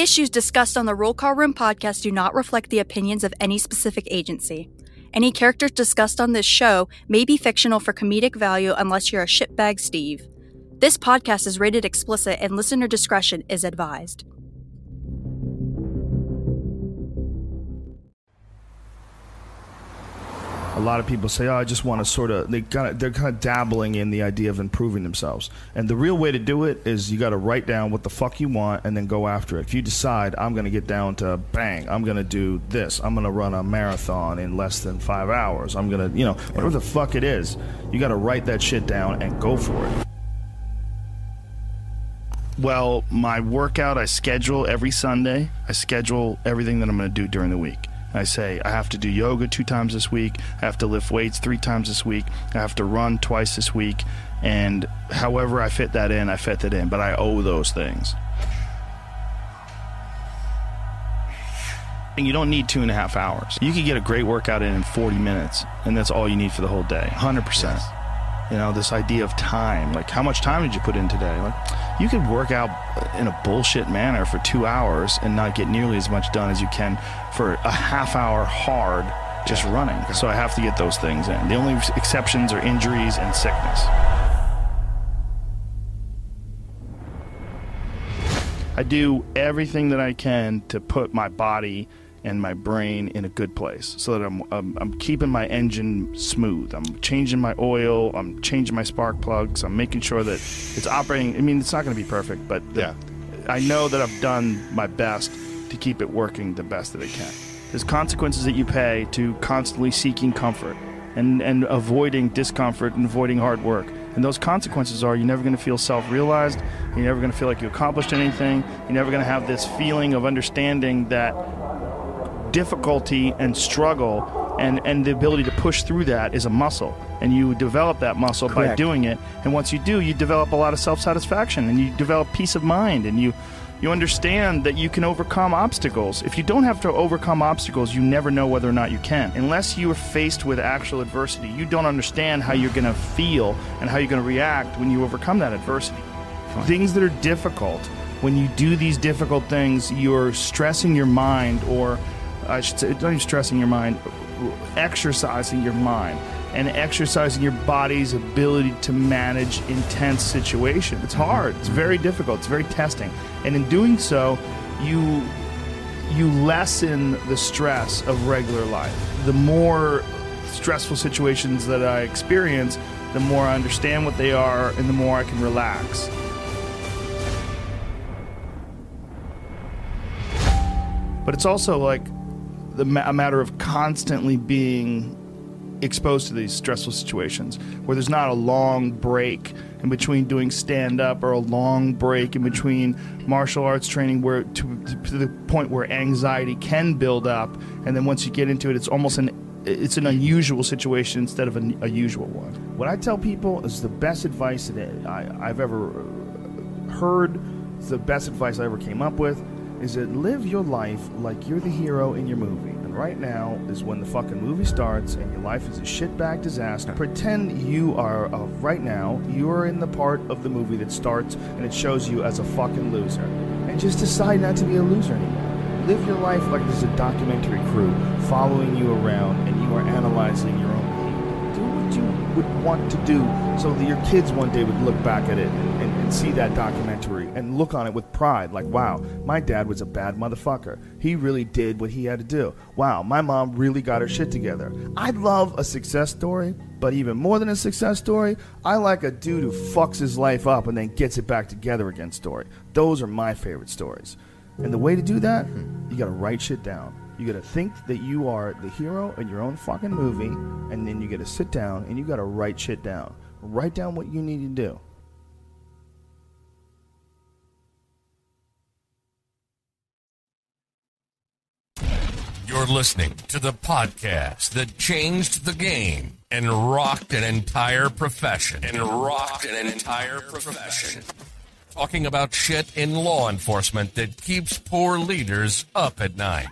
Issues discussed on the Roll Call Room podcast do not reflect the opinions of any specific agency. Any characters discussed on this show may be fictional for comedic value unless you're a shitbag Steve. This podcast is rated explicit and listener discretion is advised. A lot of people say, "Oh, I just want to sort of." They kind of they're kind of dabbling in the idea of improving themselves, and the real way to do it is you got to write down what the fuck you want and then go after it. If you decide I'm going to get down to bang, I'm going to do this. I'm going to run a marathon in less than five hours. I'm going to, you know, whatever the fuck it is, you got to write that shit down and go for it. Well, my workout I schedule every Sunday. I schedule everything that I'm going to do during the week. I say I have to do yoga two times this week. I have to lift weights three times this week. I have to run twice this week. And however I fit that in, I fit that in. But I owe those things. And you don't need two and a half hours. You can get a great workout in in 40 minutes, and that's all you need for the whole day. 100%. You know, this idea of time. Like, how much time did you put in today? Like, you could work out in a bullshit manner for two hours and not get nearly as much done as you can for a half hour hard just running. So I have to get those things in. The only exceptions are injuries and sickness. I do everything that I can to put my body and my brain in a good place so that I'm, I'm, I'm, keeping my engine smooth. I'm changing my oil, I'm changing my spark plugs, I'm making sure that it's operating. I mean, it's not going to be perfect, but the, Yeah. I know that I've done my best to keep it working the best that it can. There's consequences that you pay to constantly seeking comfort and, and avoiding discomfort and avoiding hard work. And those consequences are you're never going to feel self realized, you're never going to feel like you accomplished anything, you're never going to have this feeling of understanding that difficulty and struggle and, and the ability to push through that is a muscle. And you develop that muscle by doing it. And once you do you develop a lot of self-satisfaction and you develop peace of mind and you you understand that you can overcome obstacles. If you don't have to overcome obstacles you never know whether or not you can. Unless you are faced with actual adversity you don't understand how you're going to feel and how you're going to react when you overcome that adversity. Things that are difficult when you do these difficult things you're stressing your mind or i should say not even stressing your mind exercising your mind and exercising your body's ability to manage intense situations. It's hard. It's very difficult. It's very testing. And in doing so you you lessen the stress of regular life. The more stressful situations that i experience the more i understand what they are and the more i can relax. But it's also like the a matter of constantly being exposed to these stressful situations where there's not a long break in between doing stand up or a long break in between martial arts training where to, to the point where anxiety can build up and then once you get into it it's almost an it's an unusual situation instead of a, a usual one. What I tell people is the best advice that I, I've ever heard, the best advice I ever came up with, is that live your life like you're the hero in your movie. And right now is when the fucking movie starts and your life is a shitbag disaster. Pretend you are, uh, right now, you are in the part of the movie that starts and it shows you as a fucking loser. And just decide not to be a loser anymore. Live your life like there's a documentary crew following you around and you are analyzing your own behavior. Do what you would want to do so that your kids one day would look back at it and, see that documentary and look on it with pride like wow my dad was a bad motherfucker. He really did what he had to do. Wow my mom really got her shit together. I love a success story but even more than a success story i like a dude who fucks his life up and then gets it back together again story. Those are my favorite stories. And the way to do that you gotta write shit down. You got to think that you are the hero in your own fucking movie, and then you got to sit down and you got to write shit down. Write down what you need to do. You're listening to the podcast that changed the game and rocked an entire profession. And rocked an entire profession. Talking about shit in law enforcement that keeps poor leaders up at night.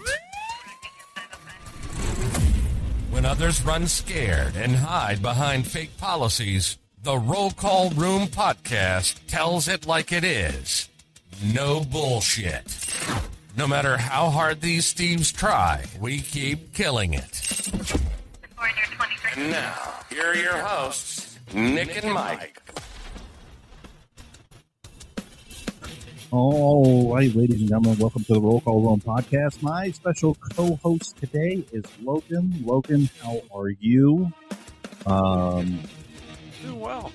When others run scared and hide behind fake policies, the Roll Call Room podcast tells it like it is. No bullshit. No matter how hard these thieves try, we keep killing it. And now, here are your hosts, Nick and Mike. All right, ladies and gentlemen, welcome to the Roll Call Room podcast. My special co-host today is Logan. Logan, how are you? Um, Doing well.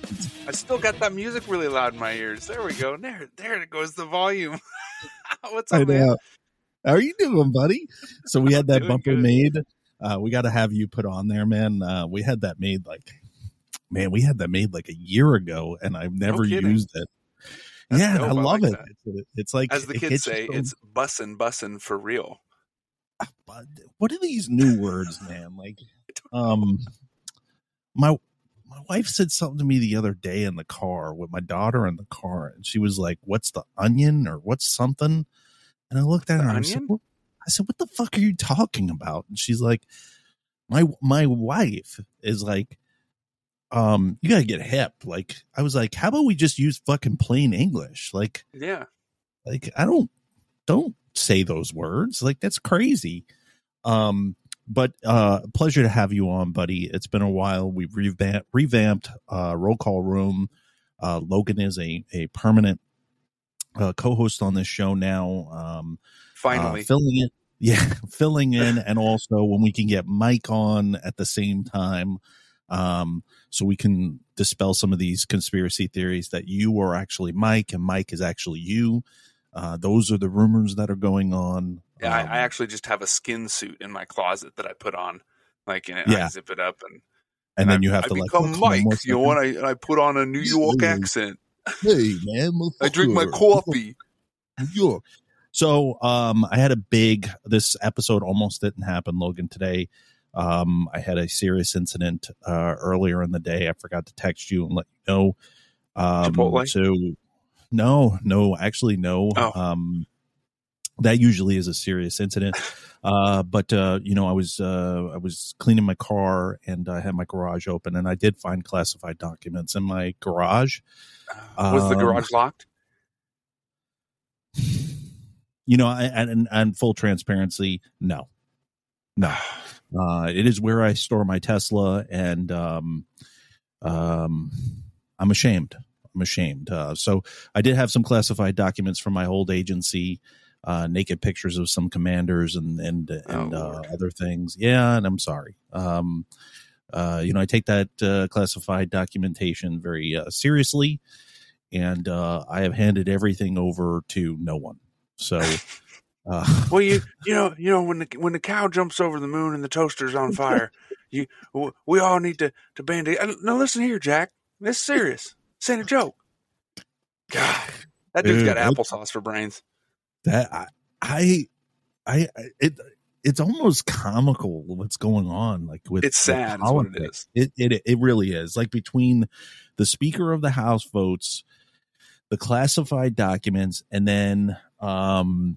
I still got that music really loud in my ears. There we go. There, there goes the volume. What's I up, man? How are you doing, buddy? So we had that bumper good. made. Uh, we got to have you put on there, man. Uh, we had that made like, man, we had that made like a year ago, and I've never kidding. used it. That's yeah, dope. I I love like it. that. It's, it's like As the kids you say, it's bussin' bussin' for real. but what are these new words, man? Like, um, my my wife said something to me the other day in the car with my daughter in the car, and she was like, "What's the onion or what's something?" And I looked at The her. and I said, "What-" I said, "What the fuck are you talking about?" And she's like, "My my wife is like." Um, you gotta get hip. Like, I was like, how about we just use fucking plain English? Like, Yeah. like i don't don't say those words like that's crazy um but uh pleasure to have you on buddy it's been a while we've revamped revamped uh roll call room uh logan is a a permanent uh co-host on this show now um Finally. uh, filling in yeah filling in and also when we can get mike on at the same time um so we can dispel some of these conspiracy theories that you are actually mike and mike is actually you uh those are the rumors that are going on yeah, I, Um, I actually just have a skin suit in my closet that I put on, like, and Yeah. I zip it up, and, and then I, you have I to like become "Oh, come Mike. You know what? second." I, I put on a New York accent. Hey man I drink my coffee. New York. So um I had a big this episode almost didn't happen, Logan, today. Um I had a serious incident uh earlier in the day. I forgot to text you and let you know. Um Chipotle? so no, no, actually no. Oh. Um that usually is a serious incident. Uh but uh you know I was uh I was cleaning my car and I had my garage open and I did find classified documents in my garage. Was the Um, garage locked? you know, I- and, and, full transparency, no, no. Uh, it is where I store my Tesla, and um, um, I'm ashamed. I'm ashamed. Uh, so I did have some classified documents from my old agency, uh, naked pictures of some commanders and and and Oh, uh, other things. Yeah, and I'm sorry. Um, uh, you know, I take that uh, classified documentation very uh, seriously, and uh, I have handed everything over to no one. So, uh, Well, you you know you know when the when the cow jumps over the moon and the toaster's on fire, you we all need to to band aid. Now listen here, Jack. This is serious. This ain't a joke. God, that dude's got applesauce for brains. That I, I, I, it, it's almost comical what's going on. Like with It's with sad, is what it is. It, it, it really is. Like between the Speaker of the House votes, the classified documents, and then um,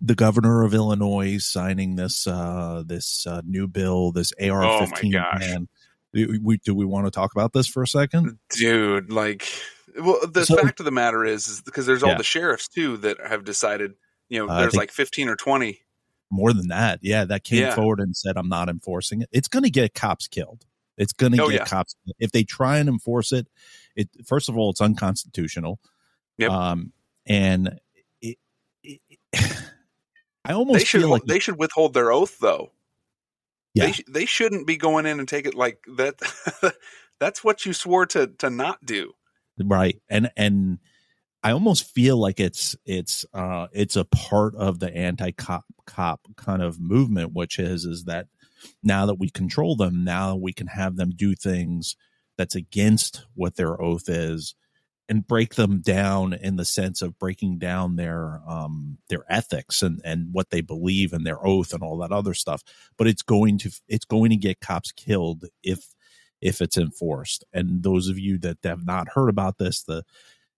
the Governor of Illinois signing this uh, this uh, new bill, this AR Oh fifteen gosh. plan. Do we, do we want to talk about this for a second? dude like well the So- fact of the matter is is because there's all Yeah. the sheriffs too that have decided you know Uh, there's like 15 or 20 More than that, yeah, that came Yeah. forward and said, "I'm not enforcing it." It's going to get cops killed. It's going to Oh, get yeah. cops if they try and enforce it. It first of all, it's unconstitutional. Yep. Um, and it, it, I almost they should feel like they should withhold their oath though Yeah. they, sh- they shouldn't be going in and take it like that that's what you swore to to not do right. And and I almost feel like it's it's uh it's a part of the anti cop cop kind of movement, which is is that now that we control them, now we can have them do things that's against what their oath is and break them down in the sense of breaking down their um their ethics and and what they believe and their oath and all that other stuff. But it's going to it's going to get cops killed if if it's enforced and those of you that have not heard about this the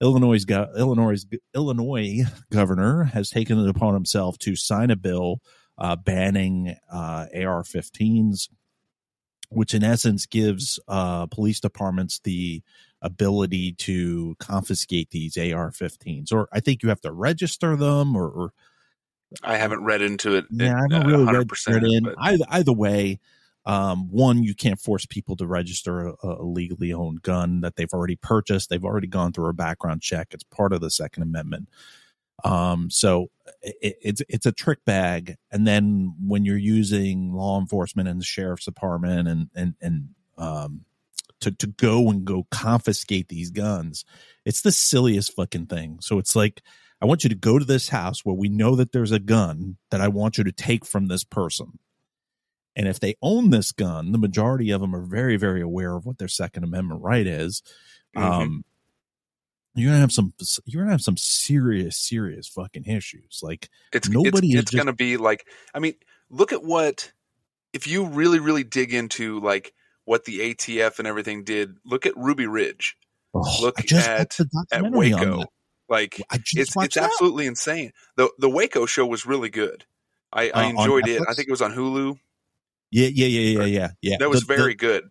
Illinois Illinois Illinois governor has taken it upon himself to sign a bill uh, banning uh, AR-15s, which in essence gives uh, police departments the ability to confiscate these AR-15s. Or I think you have to register them, or, or I haven't read into it. Yeah, I haven't really read, read in. But... Either, either way, um, one, you can't force people to register a, a, legally owned gun that they've already purchased. They've already gone through a background check. It's part of the Second Amendment. Um, so it, it's it's a trick bag. And then when you're using law enforcement and the sheriff's department and and and um, to to go and go confiscate these guns, it's the silliest fucking thing. So it's like. I want you to go to this house where we know that there's a gun that I want you to take from this person and if they own this gun, the majority of them are very, very aware of what their Second Amendment right is. Mm-hmm. Um, you're gonna have some. You're gonna have some serious, serious fucking issues. Like it's nobody. It's, it's just, gonna be like. I mean, look at what. If you really, really dig into like what the ATF and everything did, look at Ruby Ridge. Oh, look at at Waco. Like it's it's that. absolutely insane. the The Waco show was really good. I, I uh, enjoyed it. I think it was on Hulu. Yeah, yeah, yeah, yeah, yeah, yeah. That was the, very the, good.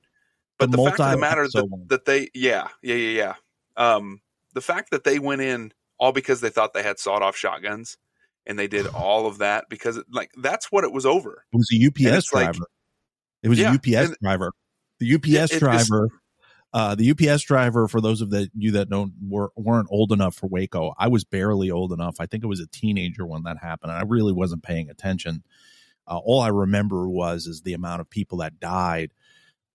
But the, the fact of the matter that, that they, yeah, yeah, yeah, yeah. Um, the fact that they went in all because they thought they had sawed off shotguns and they did all of that because it, like that's what it was over. It was a UPS driver. Like, it was yeah, a UPS and, driver. The UPS it, driver. Uh, the UPS driver, for those of you that don't were, weren't old enough for Waco, I was barely old enough. I think it was a teenager when that happened. I really wasn't paying attention uh, all I remember was is the amount of people that died.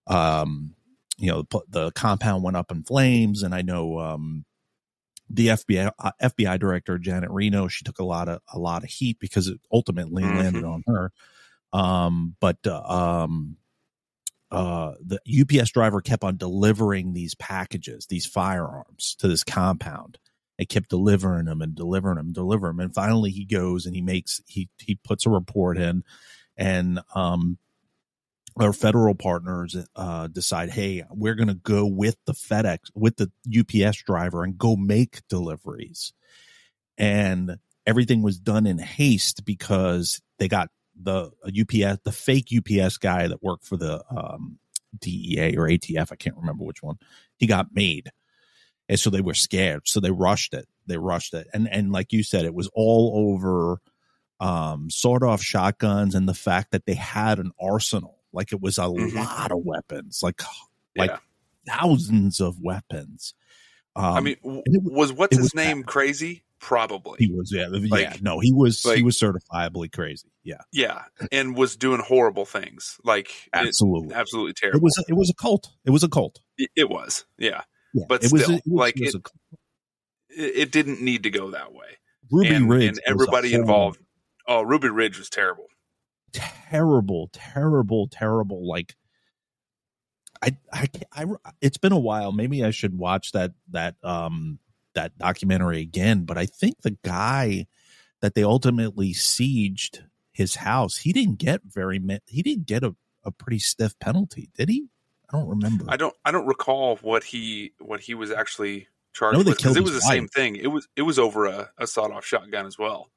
Um, you know, the, the compound went up in flames, and I know um, the FBI uh, FBI director Janet Reno. She took a lot of a lot of heat because it ultimately mm-hmm. landed on her. Um, but uh, um, uh, the UPS driver kept on delivering these packages, these firearms to this compound. They kept delivering them and delivering them, delivering them, and finally he goes and he makes he he puts a report in, and um, our federal partners uh, decide, hey, we're going to go with the FedEx with the UPS driver and go make deliveries, and everything was done in haste because they got the UPS the fake UPS guy that worked for the um, DEA or ATF, I can't remember which one. He got made and so they were scared. So they rushed it. They rushed it. And and like you said it was all over um sawed off shotguns and the fact that they had an arsenal. Like it was a mm-hmm. lot of weapons. Like like yeah. thousands of weapons. Um, i mean it, was what's his was name bad. crazy? Probably. He was yeah like, yeah no he was like, he was certifiably crazy. Yeah. Yeah and was doing horrible things. Like absolutely it, absolutely. terrible it was it was a cult. It was a cult. It, it was. Yeah yeah, but it still, was, it was, like it, it, it, didn't need to go that way. Ruby and, Ridge and everybody involved. Oh, Ruby Ridge was terrible. Terrible, terrible, terrible. Like, I, I, I, it's been a while. Maybe I should watch that that um that documentary again. But I think the guy that they ultimately sieged his house, he didn't get very. He didn't get a, a pretty stiff penalty, did he? I don't remember. I don't. I don't recall what he what he was actually charged with because it was the wife. same thing. It was it was over a, a sawed off shotgun as well.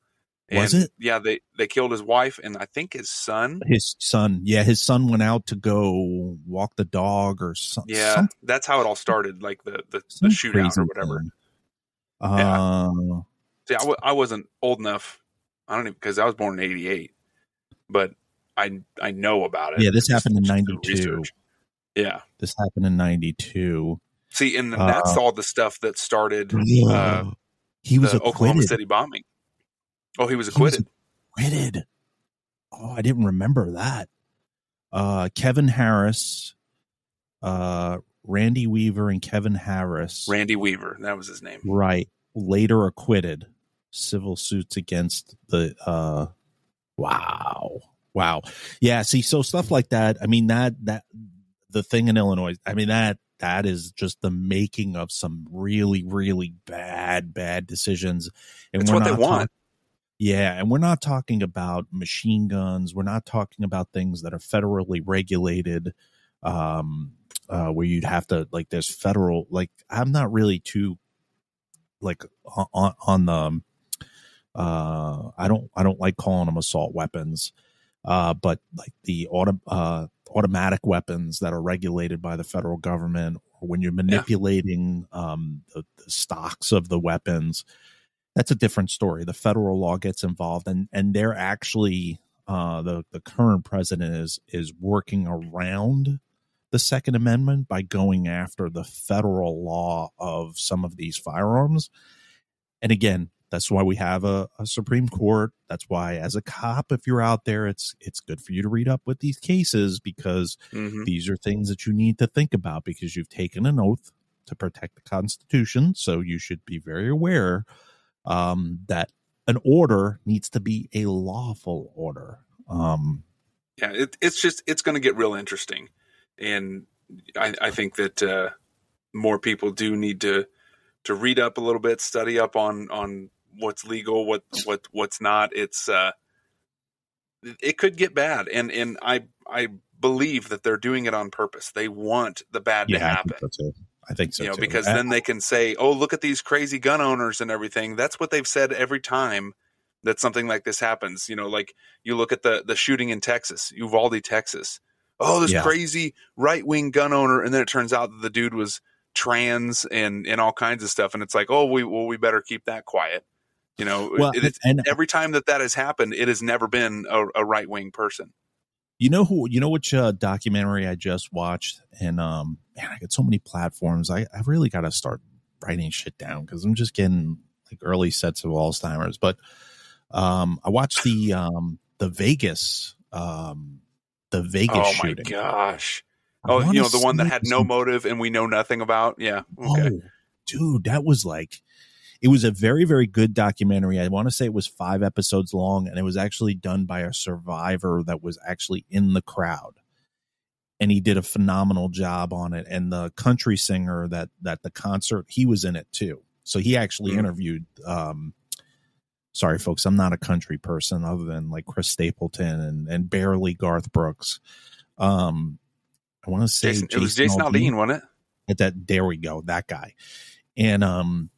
And was it? Yeah, they they killed his wife and I think his son. His son, yeah, his son went out to go walk the dog or something. Yeah, something. that's how it all started, like the the, the shootout or whatever. Uh, yeah. See, I w- I wasn't old enough. I don't even because I was born in '88, but I I know about it. Yeah, this happened in '92. Yeah. This happened in 92. See, and that's uh, all the stuff that started uh, he was Oklahoma City bombing. Oh, he was acquitted. He was acquitted. Oh, I didn't remember that. Uh, Kevin Harris, uh, Randy Weaver, and Kevin Harris. Randy Weaver, that was his name. Right. later acquitted civil suits against the uh wow wow yeah see so stuff like that i mean that that the thing in illinois i mean that that is just the making of some really really bad bad decisions. And it's what they want. Yeah and we're not talking about machine guns. We're not talking about things that are federally regulated um uh where you'd have to like there's federal like i'm not really too like on on the uh i don't i don't like calling them assault weapons uh but like the auto uh automatic weapons that are regulated by the federal government or when you're manipulating yeah. um the, the stocks of the weapons that's a different story the federal law gets involved and and they're actually uh the the current president is is working around the Second Amendment by going after the federal law of some of these firearms. And again, that's why we have a, a, Supreme Court. That's why, as a cop, if you're out there, it's it's good for you to read up with these cases because mm-hmm. these are things that you need to think about because you've taken an oath to protect the Constitution. So you should be very aware um, that an order needs to be a lawful order. Um, yeah, it, it's just it's going to get real interesting and I, I think that uh, more people do need to to read up a little bit, study up on on what's legal, what what what's not. It's uh, it could get bad, and and I I believe that they're doing it on purpose. They want the bad yeah, to happen. I think so too. I think so you know, too. because then they can say, "Oh, look at these crazy gun owners and everything." That's what they've said every time that something like this happens. You know, like you look at the the shooting in Texas, Uvalde, Texas oh, this yeah. crazy right wing gun owner, and then it turns out that the dude was trans and and all kinds of stuff, and it's like, oh, we well, we better keep that quiet. You know, well, it, and every time that that has happened, it has never been a, a right wing person. You know who? You know which uh, documentary I just watched, and um, man, I got so many platforms. I I really got to start writing shit down because I'm just getting like early sets of Alzheimer's. But um, I watched the um the Vegas um the Vegas shooting. oh shooting. my gosh! Oh, you know the one that had no motive and we know nothing about. Yeah. Okay. Oh, dude, that was like it was a very very good documentary. I want to say it was five episodes long, and it was actually done by a survivor that was actually in the crowd, and he did a phenomenal job on it. And the country singer that that the concert he was in it too, so he actually mm-hmm. interviewed. um sorry folks i'm not a country person other than like chris stapleton and, and barely garth brooks um i want to say jason, jason, it was jason aldean, aldean wasn't it at that there we go that guy and um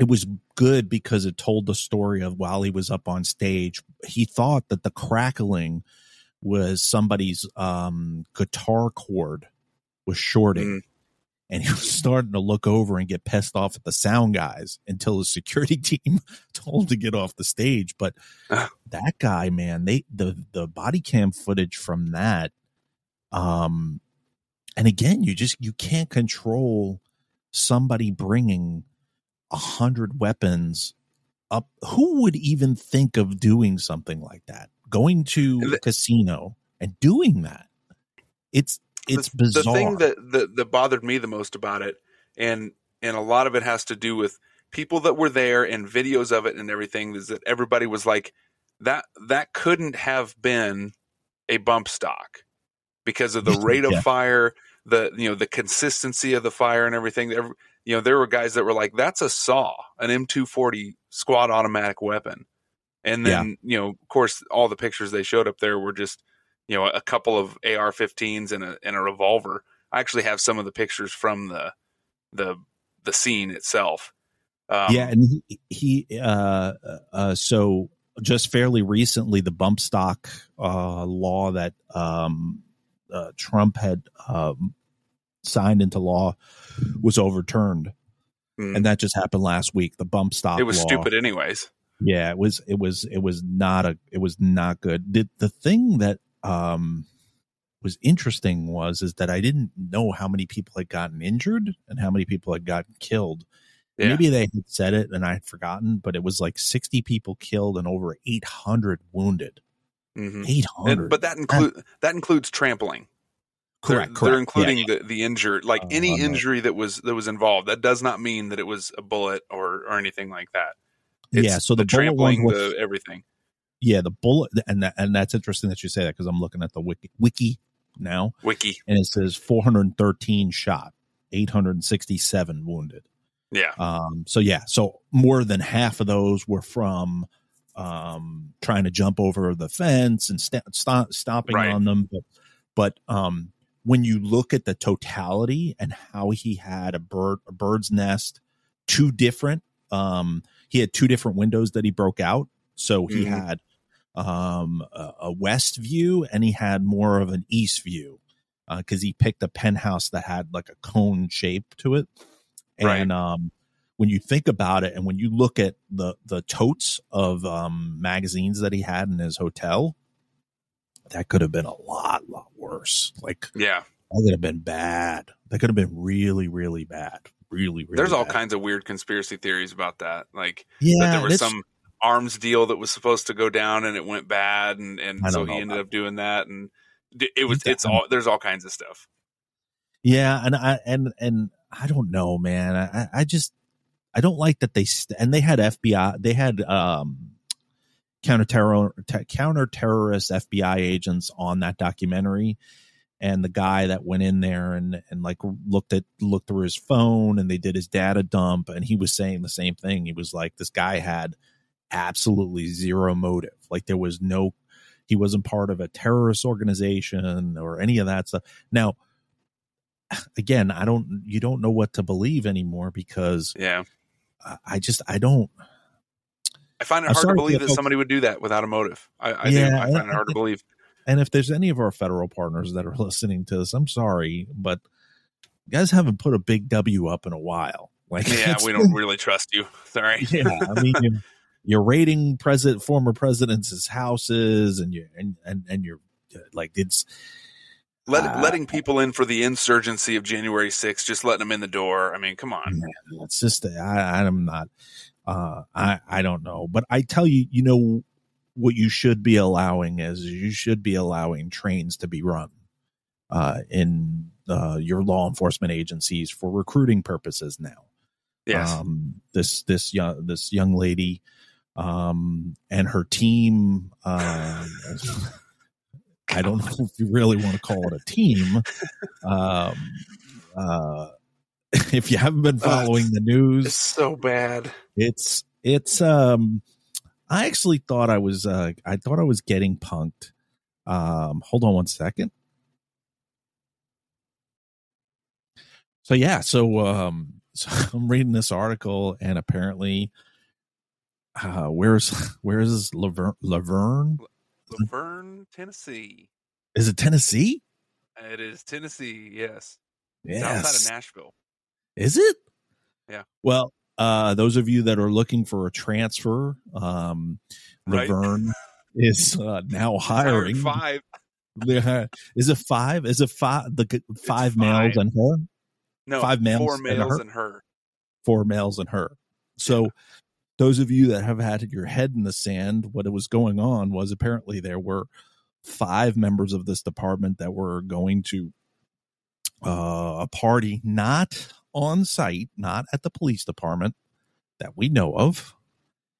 it was good because it told the story of while he was up on stage he thought that the crackling was somebody's um guitar cord was shorting. Mm. And he was starting to look over and get pissed off at the sound guys until the security team told him to get off the stage. But that guy, man, they the the body cam footage from that, um, and again, you just you can't control somebody bringing a hundred weapons up. Who would even think of doing something like that? Going to a casino and doing that? It's it's the, bizarre. The thing that, that that bothered me the most about it, and and a lot of it has to do with people that were there and videos of it and everything, is that everybody was like, that that couldn't have been a bump stock because of the rate of yeah. fire, the you know the consistency of the fire and everything. You know, there were guys that were like, "That's a saw, an M240 squad automatic weapon," and then yeah. you know, of course, all the pictures they showed up there were just you know a couple of AR-15s and a and a revolver. I actually have some of the pictures from the the the scene itself. Um, yeah, and he, he uh, uh, so just fairly recently, the bump stock uh, law that um, uh, Trump had um, signed into law was overturned, mm. and that just happened last week. The bump stop. It was law. stupid, anyways. Yeah, it was. It was. It was not a. It was not good. The the thing that um, was interesting was is that I didn't know how many people had gotten injured and how many people had gotten killed. Yeah. Maybe they had said it and I had forgotten, but it was like 60 people killed and over 800 wounded. Mm-hmm. 800. And, but that includes that includes trampling. Correct, They're, they're correct. Yeah, including the the injured, like Uh, any on injury that was that was involved. That does not mean that it was a bullet or or anything like that. It's yeah. So the, the trampling, were the everything. yeah the bullet and that, and that's interesting that you say that because I'm looking at the wiki, wiki now Wiki, and it says 413 shot, 867 wounded. yeah, Um, so yeah, so more than half of those were from um, trying to jump over the fence and st- st- stomping Right. on them. But, but um, when you look at the totality and how he had a bird, a bird's nest, two different, um, he had two different windows that he broke out. So he Mhm. had um, a, a west view and he had more of an east view because he picked a penthouse that had like a cone shape to it. And um, when you think about it, and when you look at the the totes of um, magazines that he had in his hotel, that could have been a lot, lot worse. Like yeah. that could have been bad. That could have been really, really bad. Really, really. There's all kinds of weird conspiracy theories about that. Like Yeah, that there was some arms deal that was supposed to go down and it went bad, and and so he ended up doing that, and it was it's all there's all kinds of stuff. Yeah, and I and and I don't know, man. I I just I don't like that they st- and they had FBI. They had um counter terror counter terrorist FBI agents on that documentary, and the guy that went in there and and like looked at looked through his phone and they did his data dump and he was saying the same thing. He was like, this guy had absolutely zero motive. Like there was no. He wasn't part of a terrorist organization or any of that stuff. Now, again, I don't you don't know what to believe anymore because Yeah, I- I just I don't I find it I'm hard to believe that folks- somebody would do that without a motive. I, I Yeah, do. I find it hard to believe. and if there's any of our federal partners that are listening to this, I'm sorry, but you guys haven't put a big W up in a while. Like Yeah, we don't really trust you. Sorry. yeah, I mean you're, you're raiding president former presidents' houses and you and and, and you're like it's Let, Uh, letting people in for the insurgency of January 6th, just letting them in the door. I mean, come on. it's just I I'm not uh I I don't know, but I tell you, you know what you should be allowing is you should be allowing trains to be run uh in uh your law enforcement agencies for recruiting purposes now. Yes. Um this this young this young lady um and her team uh I don't know if you really want to call it a team. Um uh if you haven't been following the news, it's so bad. it's it's um I actually thought I was uh I thought I was getting punked. Um hold on one second. So yeah, so um so I'm reading this article and apparently uh where's where's La Vergne Laverne? La Vergne, Tennessee. Is it Tennessee? It is Tennessee, yes. It's Yes. outside of Nashville. Is it? Yeah. Well, uh, those of you that are looking for a transfer, um, Right. La Vergne is uh, now hiring. five. Is it five? Is it five? The five five. males and her, No, Five males four and males her? and her. four males and her. So, those of you that have had your head in the sand, what was going on was apparently there were five members of this department that were going to uh, a party not on site, not at the police department that we know of.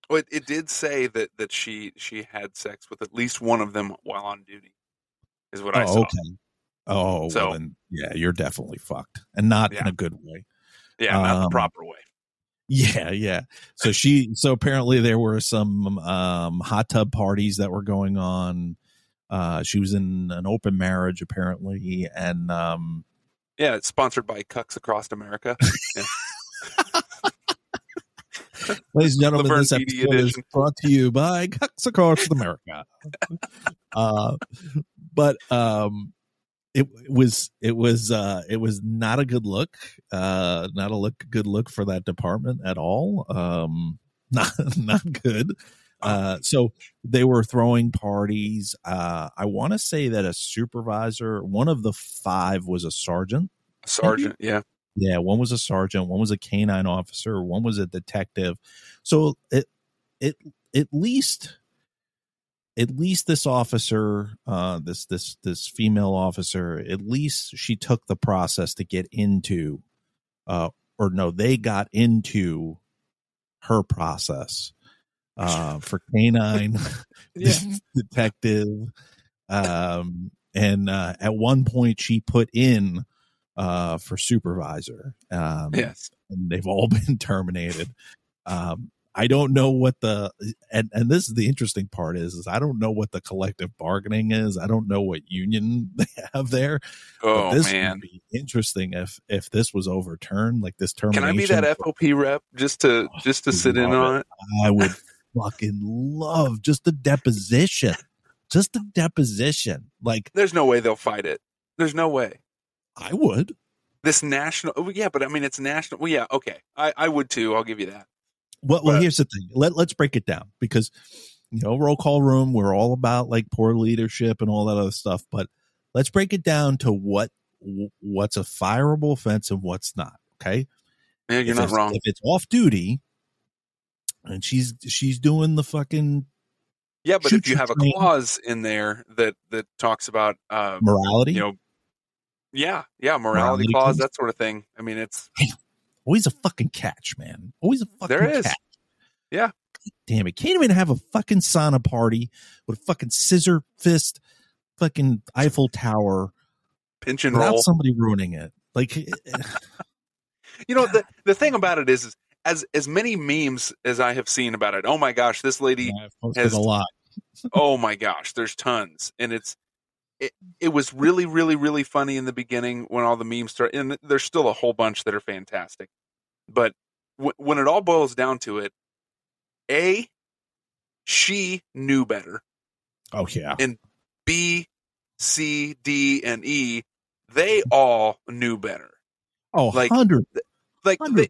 Well, it, it did say that that she she had sex with at least one of them while on duty. Is what I oh, saw. okay. Oh, So- well, then, yeah, you're definitely fucked, and not in a good way. Yeah, not the Um, proper way. Yeah, yeah. So she, so apparently there were some um, hot tub parties that were going on. Uh, she was in an open marriage apparently, and um, Yeah, it's sponsored by Cucks Across America. ladies and gentlemen, La Vergne this episode is edition. brought to you by Cucks Across America. uh, but um, it was it was uh, it was not a good look, uh, not a look good look for that department at all. Um, not not good. Uh, so they were throwing parties. Uh, I want to say that a supervisor, one of the five was a sergeant. Sergeant, yeah. Yeah, one was a sergeant, one was a canine officer, one was a detective. So it it at least at least this officer, uh, this this this female officer, at least she took the process to get into, uh, or no, they got into her process uh, for canine detective, um, and uh, at one point she put in uh, for supervisor. Um, Yes. and they've all been terminated. Um, I don't know what the and and this is the interesting part is is I don't know what the collective bargaining is. I don't know what union they have there. But Oh this man. would be interesting if if this was overturned, like this Can. I be that FOP rep just to Oh, just to sit in on it? I would fucking love just the deposition, just the deposition. Like There's no way they'll fight it. There's no way. I would. This national, oh, yeah, but I mean, it's national. Well, yeah, okay, I, I would too. I'll give you that. Well, well, here's the thing. Let let's break it down because you know roll call room. We're all about like poor leadership and all that other stuff, but let's break it down to what what's a fireable offense and what's not. Okay, Yeah, you're if not wrong. If it's off duty, and she's she's doing the fucking Yeah, but if you have a clause in there that that talks about, uh, morality, you know, yeah, yeah, morality, Morality clause, that sort of thing. I mean, it's always a fucking catch, man. Always a fucking There is. catch. Yeah. Damn it. Can't even have a fucking sauna party with a fucking scissor fist fucking Eiffel Tower pinch and without roll. somebody ruining it. Like You know, the the thing about it is, is as as many memes as I have seen about it. Oh my gosh, this lady I've has- a lot. oh my gosh, there's tons, and it's it, it was really, really, really funny in the beginning when all the memes start, and there's still a whole bunch that are fantastic, but w- when it all boils down to it, a she knew better. Oh yeah. And B, C, D, and E, they all knew better. Oh, like, 100 Like 100%.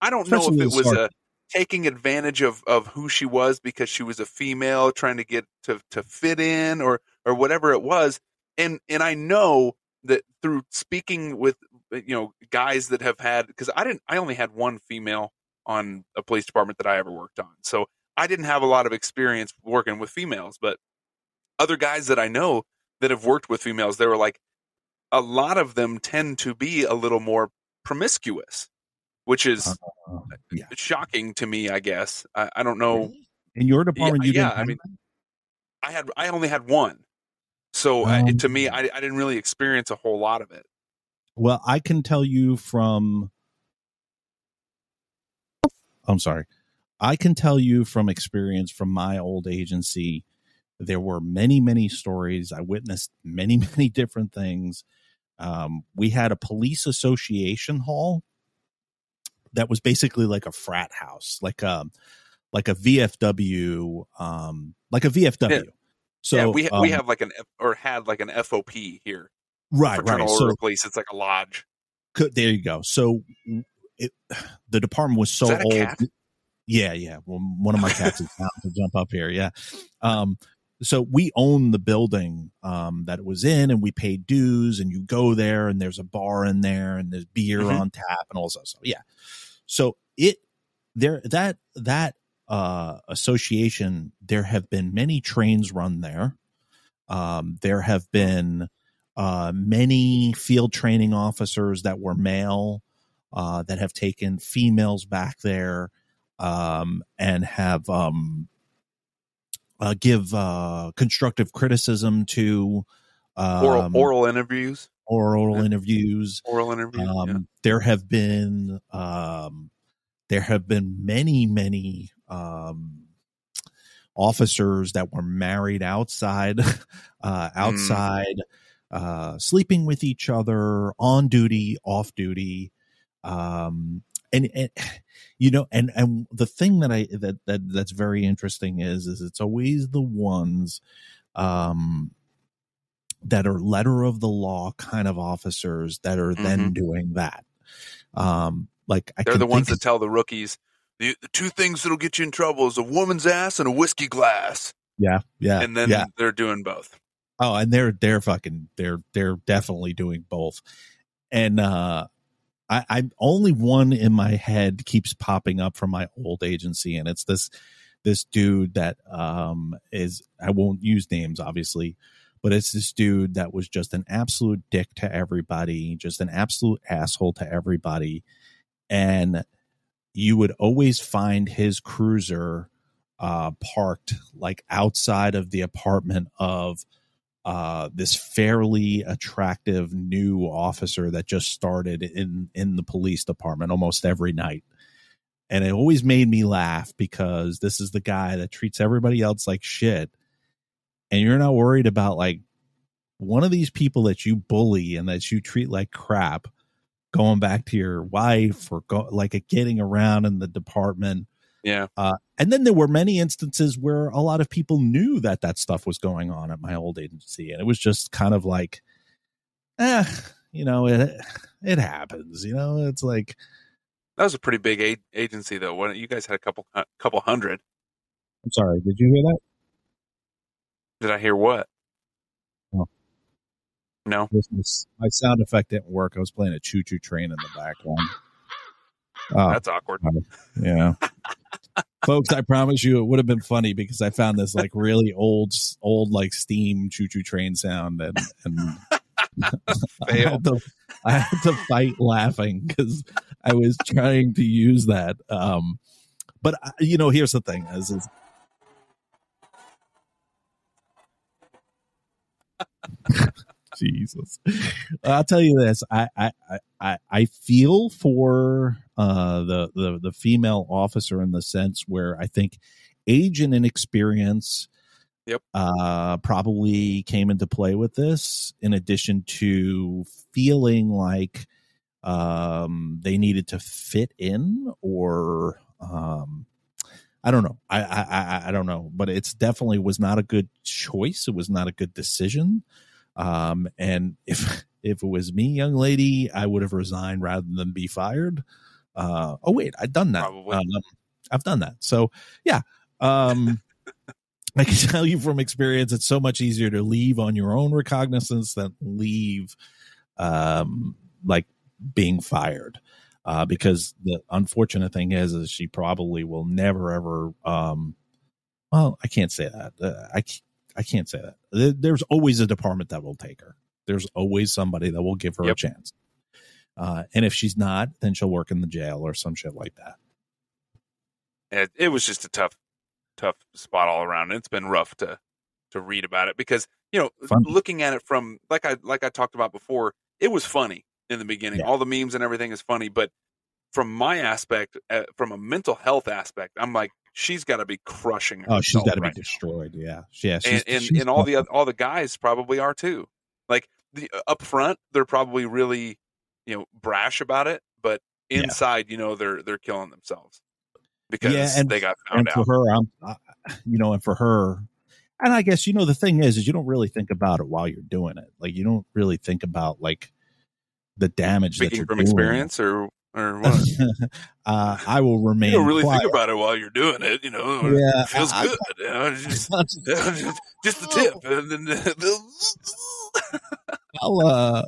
I don't know if it was a taking advantage of of who she was because she was a female trying to get to to fit in or or whatever it was. And and I know that through speaking with eh, you know guys that have had because I didn't I only had one female on a police department that I ever worked on. So I didn't have a lot of experience working with females but other guys that I know that have worked with females they were like a lot of them tend to be a little more promiscuous which is Uh, yeah. shocking to me. I guess I, I don't know. In your department, you yeah, didn't I mean-? I had I only had one, so I, Um, to me, I, I didn't really experience a whole lot of it. Well, I can tell you from. I'm sorry. I can tell you from experience from my old agency, there were many, many stories. I witnessed many, many different things. Um, we had a police association hall that was basically like a frat house, like a like a VFW, um, like a VFW. Yeah. So yeah, we we um, have like an or had like an FOP here, right, right. So of Police. It's like a lodge. Could, there you go. So it, the department was so Is that a old. cat? Yeah, yeah. Well, one of my cats is down to jump up here. Yeah. Um, so we own the building um, that it was in, and we paid dues. And you go there, and there's a bar in there, and there's beer Mhm. on tap, and all that. So yeah. So it there that that uh, association, there have been many trains run there. Um, there have been uh, many field training officers that were male uh, that have taken females back there um, and have um, uh, give uh, constructive criticism to um, Oral oral interviews. oral Yeah. interviews. Oral interviews. Um, yeah. There have been um, there have been many many um, officers that were married outside, uh, outside, uh, sleeping with each other on duty, off duty, um, and, and you know, and and the thing that I that that that's very interesting is is it's always the ones. Um, that are letter of the law kind of officers that are then doing that. Um, like I They're the ones that tell the rookies the, the two things that'll get you in trouble is a woman's ass and a whiskey glass, yeah, yeah, and then yeah. they're doing both. Oh, and they're they're fucking they're they're definitely doing both. And uh I I'm only one in my head keeps popping up from my old agency and it's this this dude that um is I won't use names obviously, but it's this dude that was just an absolute dick to everybody, just an absolute asshole to everybody. And you would always find his cruiser uh parked like outside of the apartment of uh, this fairly attractive new officer that just started in in the police department almost every night. And it always made me laugh because this is the guy that treats everybody else like shit. And you're not worried about like one of these people that you bully and that you treat like crap going back to your wife or go, like getting around in the department Yeah. uh, and then there were many instances where a lot of people knew that that stuff was going on at my old agency, and it was just kind of like, eh, you know, it it happens. You know, it's like That was a pretty big a- agency, though. When you guys had a couple, a couple hundred. I'm sorry, did you hear that? Did I hear what? No. No. This my sound effect didn't work. I was playing a choo choo train in the background. Oh, That's awkward. yeah. Folks, I promise you it would have been funny because I found this like really old, old like steam choo choo train sound and, and I, had to, I had to fight laughing because I was trying to use that. Um, but uh, you know, here's the thing: is, is Jesus, I'll tell you this: I I I I feel for uh, the the the female officer in the sense where I think age and inexperience Yep. uh, probably came into play with this, in addition to feeling like um, they needed to fit in or um, I don't know. I, I I I don't know, but it's definitely was not a good choice. It was not a good decision. Um, and if if it was me, young lady, I would have resigned rather than be fired. Uh, oh wait, I've done that. Um, I've done that. So yeah. Um, I can tell you from experience, it's so much easier to leave on your own recognizance than leave, um, like being fired. Uh, because the unfortunate thing is, is she probably will never ever. Um, well, I can't say that. Uh, I I can't say that. There's always a department that will take her. There's always somebody that will give her a chance. Uh, and if she's not, then she'll work in the jail or some shit like that. it, it was just a tough tough spot all around it's been rough to to read about it because you know Fun. looking at it from like i like i talked about before it was funny in the beginning Yeah. all the memes and everything is funny but from my aspect uh, from a mental health aspect i'm like she's got to be crushing Oh, she's got to right be now. destroyed. Yeah, yeah. and She's, and, she's and all the all the guys probably are too like the uh, up front they're probably really you know brash about it but Yeah. inside you know they're they're killing themselves because Yeah, and- they got found and out for her, I'm, I, you know, and for her, and I guess you know the thing is, is you don't really think about it while you're doing it. Like you don't really think about like the damage that speaking you're from doing. experience or or what uh, I will remain. you don't really quiet. think about it while you're doing it, you know. Yeah, it feels I- good. You know, just, just, just the tip, and then the, I'll uh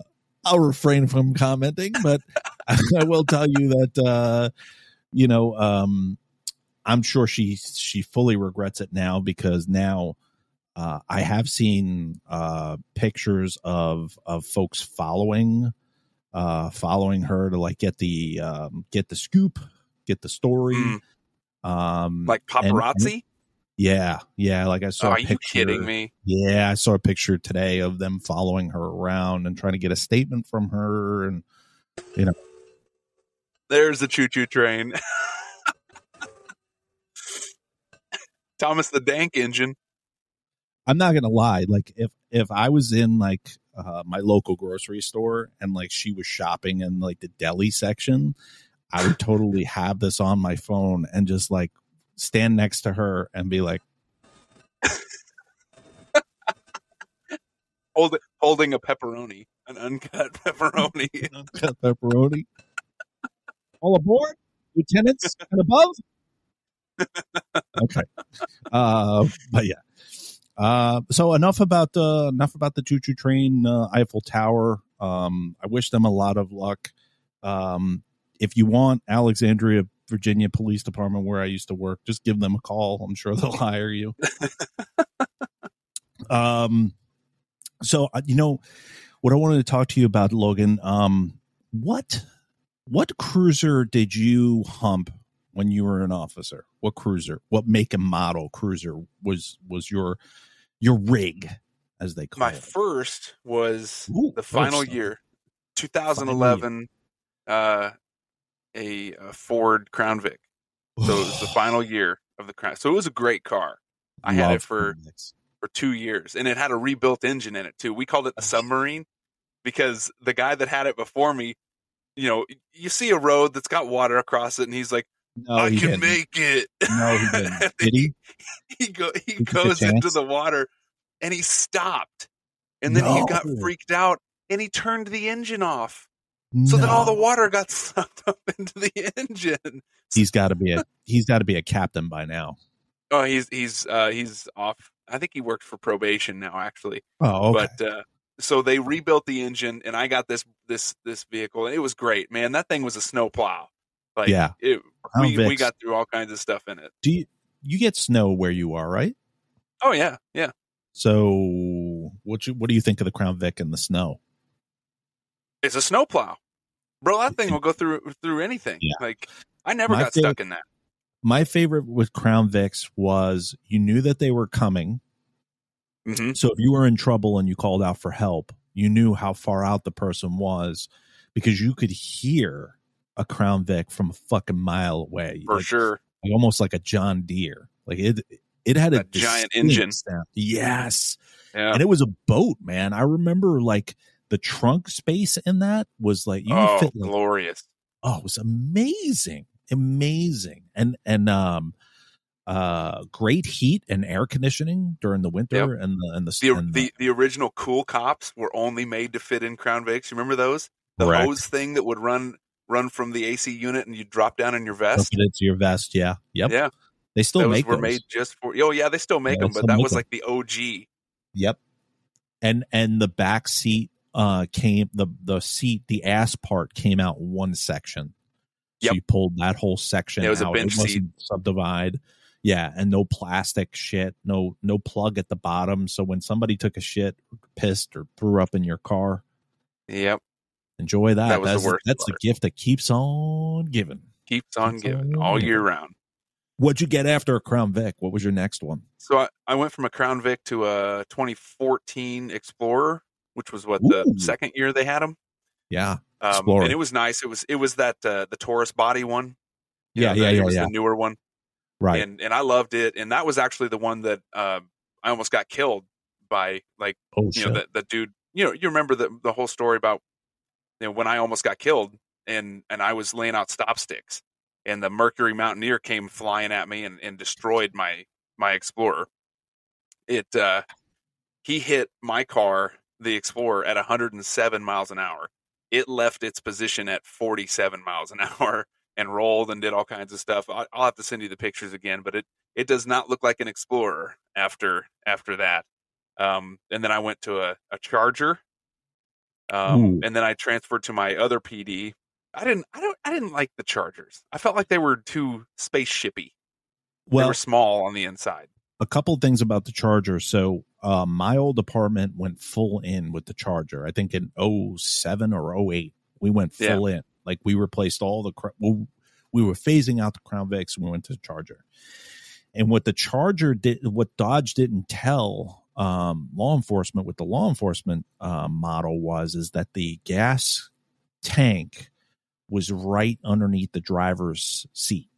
I'll refrain from commenting, but I will tell you that uh you know um I'm sure she she fully regrets it now because now uh I have seen uh pictures of of folks following uh following her to like get the um get the scoop, get the story. Mm. Um like and- and- paparazzi. Yeah, yeah, like I saw Oh, a are you picture kidding me? yeah, I saw a picture today of them following her around and trying to get a statement from her. And you know, There's the choo choo train. Thomas the Dank engine. I'm not gonna lie, like if if I was in like uh, my local grocery store and like she was shopping in like the deli section, I would totally have this on my phone and just like stand next to her and be like, Hold, holding a pepperoni, an uncut pepperoni. cut pepperoni. All aboard, lieutenants and above. okay, uh, but yeah. Uh, so enough about uh, enough about the choo choo train uh, Eiffel Tower. Um, I wish them a lot of luck. Um, if you want Alexandria Virginia Police Department where I used to work. Just give them a call. I'm sure they'll hire you. um, so uh, you know what I wanted to talk to you about, Logan. Um, what what cruiser did you hump when you were an officer? What cruiser? What make and model cruiser was was your your rig, as they call it? My first was Ooh, the final year, 2011, uh, a, a Ford Crown Vic. So it was the final year of the Crown. So it was a great car. I had it for for two years, and it had a rebuilt engine in it too. We called it the submarine because the guy that had it before me, you know, you see a road that's got water across it, and he's like, No, "I he can didn't. make it." No, he didn't. Did he? he go he a goes into the water and he stopped and then he got freaked out and he turned the engine off so then, all the water got sucked up into the engine He's got to be a he's got to be a captain by now. oh he's he's uh he's off i think he worked for probation now actually Oh, okay. but uh so they rebuilt the engine and i got this this this vehicle and it was great man that thing was a snow plow like Yeah. it, Crown we, we got through all kinds of stuff in it Do you you get snow where you are, right? oh yeah yeah So what you what do you think of the Crown Vic in the snow? It's a snow plow bro that thing will go through through anything Yeah. like i never My got favorite- stuck in that My favorite with Crown Vics was you knew that they were coming. mm-hmm. So if you were in trouble and you called out for help, you knew how far out the person was because you could hear a Crown Vic from a fucking mile away. for like, sure like almost like a John Deere. Like it it had a That giant engine. sound. Yes. yeah And it was a boat, man. I remember like the trunk space in that was like you oh fit like, glorious oh, it was amazing. Amazing. And and um uh great heat and air conditioning during the winter and the and the, the, and the the original cool cops were only made to fit in crown vics you remember those the Correct. hose thing that would run run from the ac unit and you drop down in your vest it into your vest. Yeah. Yep. yeah They still those make were those. Were made just for oh yeah they still make Yeah, them but that was them. like the og Yep. And and the back seat uh came the the seat the ass part came out one section. So Yep. you pulled that whole section. It was a out. bench it wasn't subdivide. Yeah, and no plastic shit, no no plug at the bottom. So when somebody took a shit, pissed, or threw up in your car, yep enjoy that. That was the that's that's the gift that keeps on giving. keeps on Keeps giving on all giving. year round What'd you get after a Crown Vic? What was your next one? so I, I went from a crown vic to a 2014 explorer which was what the second year they had them Yeah. um, and it was nice it was it was that uh, the taurus body one Yeah, know, yeah, it yeah, was yeah. the newer one Right. and and I loved it. And that was actually the one that uh, I almost got killed by, like oh you shit. know, the, the dude. You know, you remember the the whole story about you know when I almost got killed, and and I was laying out stop sticks, and the Mercury Mountaineer came flying at me and, and destroyed my my Explorer. It uh, he hit my car, the Explorer, at 107 miles an hour. It left its position at 47 miles an hour and rolled and did all kinds of stuff. I'll have to send you the pictures again, but it it does not look like an Explorer after after that. Um, and then I went to a, a Charger, um, and then I transferred to my other PD. I didn't I don't I didn't like the Chargers. I felt like they were too spaceshipy. they well, were small on the inside. a couple of things about the charger so uh, my old apartment went full in with the charger i think in 07 or 08 we went Yeah. full in like we replaced all the well, we were phasing out the crown vics and we went to the charger and what the charger did what dodge didn't tell um, law enforcement with the law enforcement uh, model was is that the gas tank was right underneath the driver's seat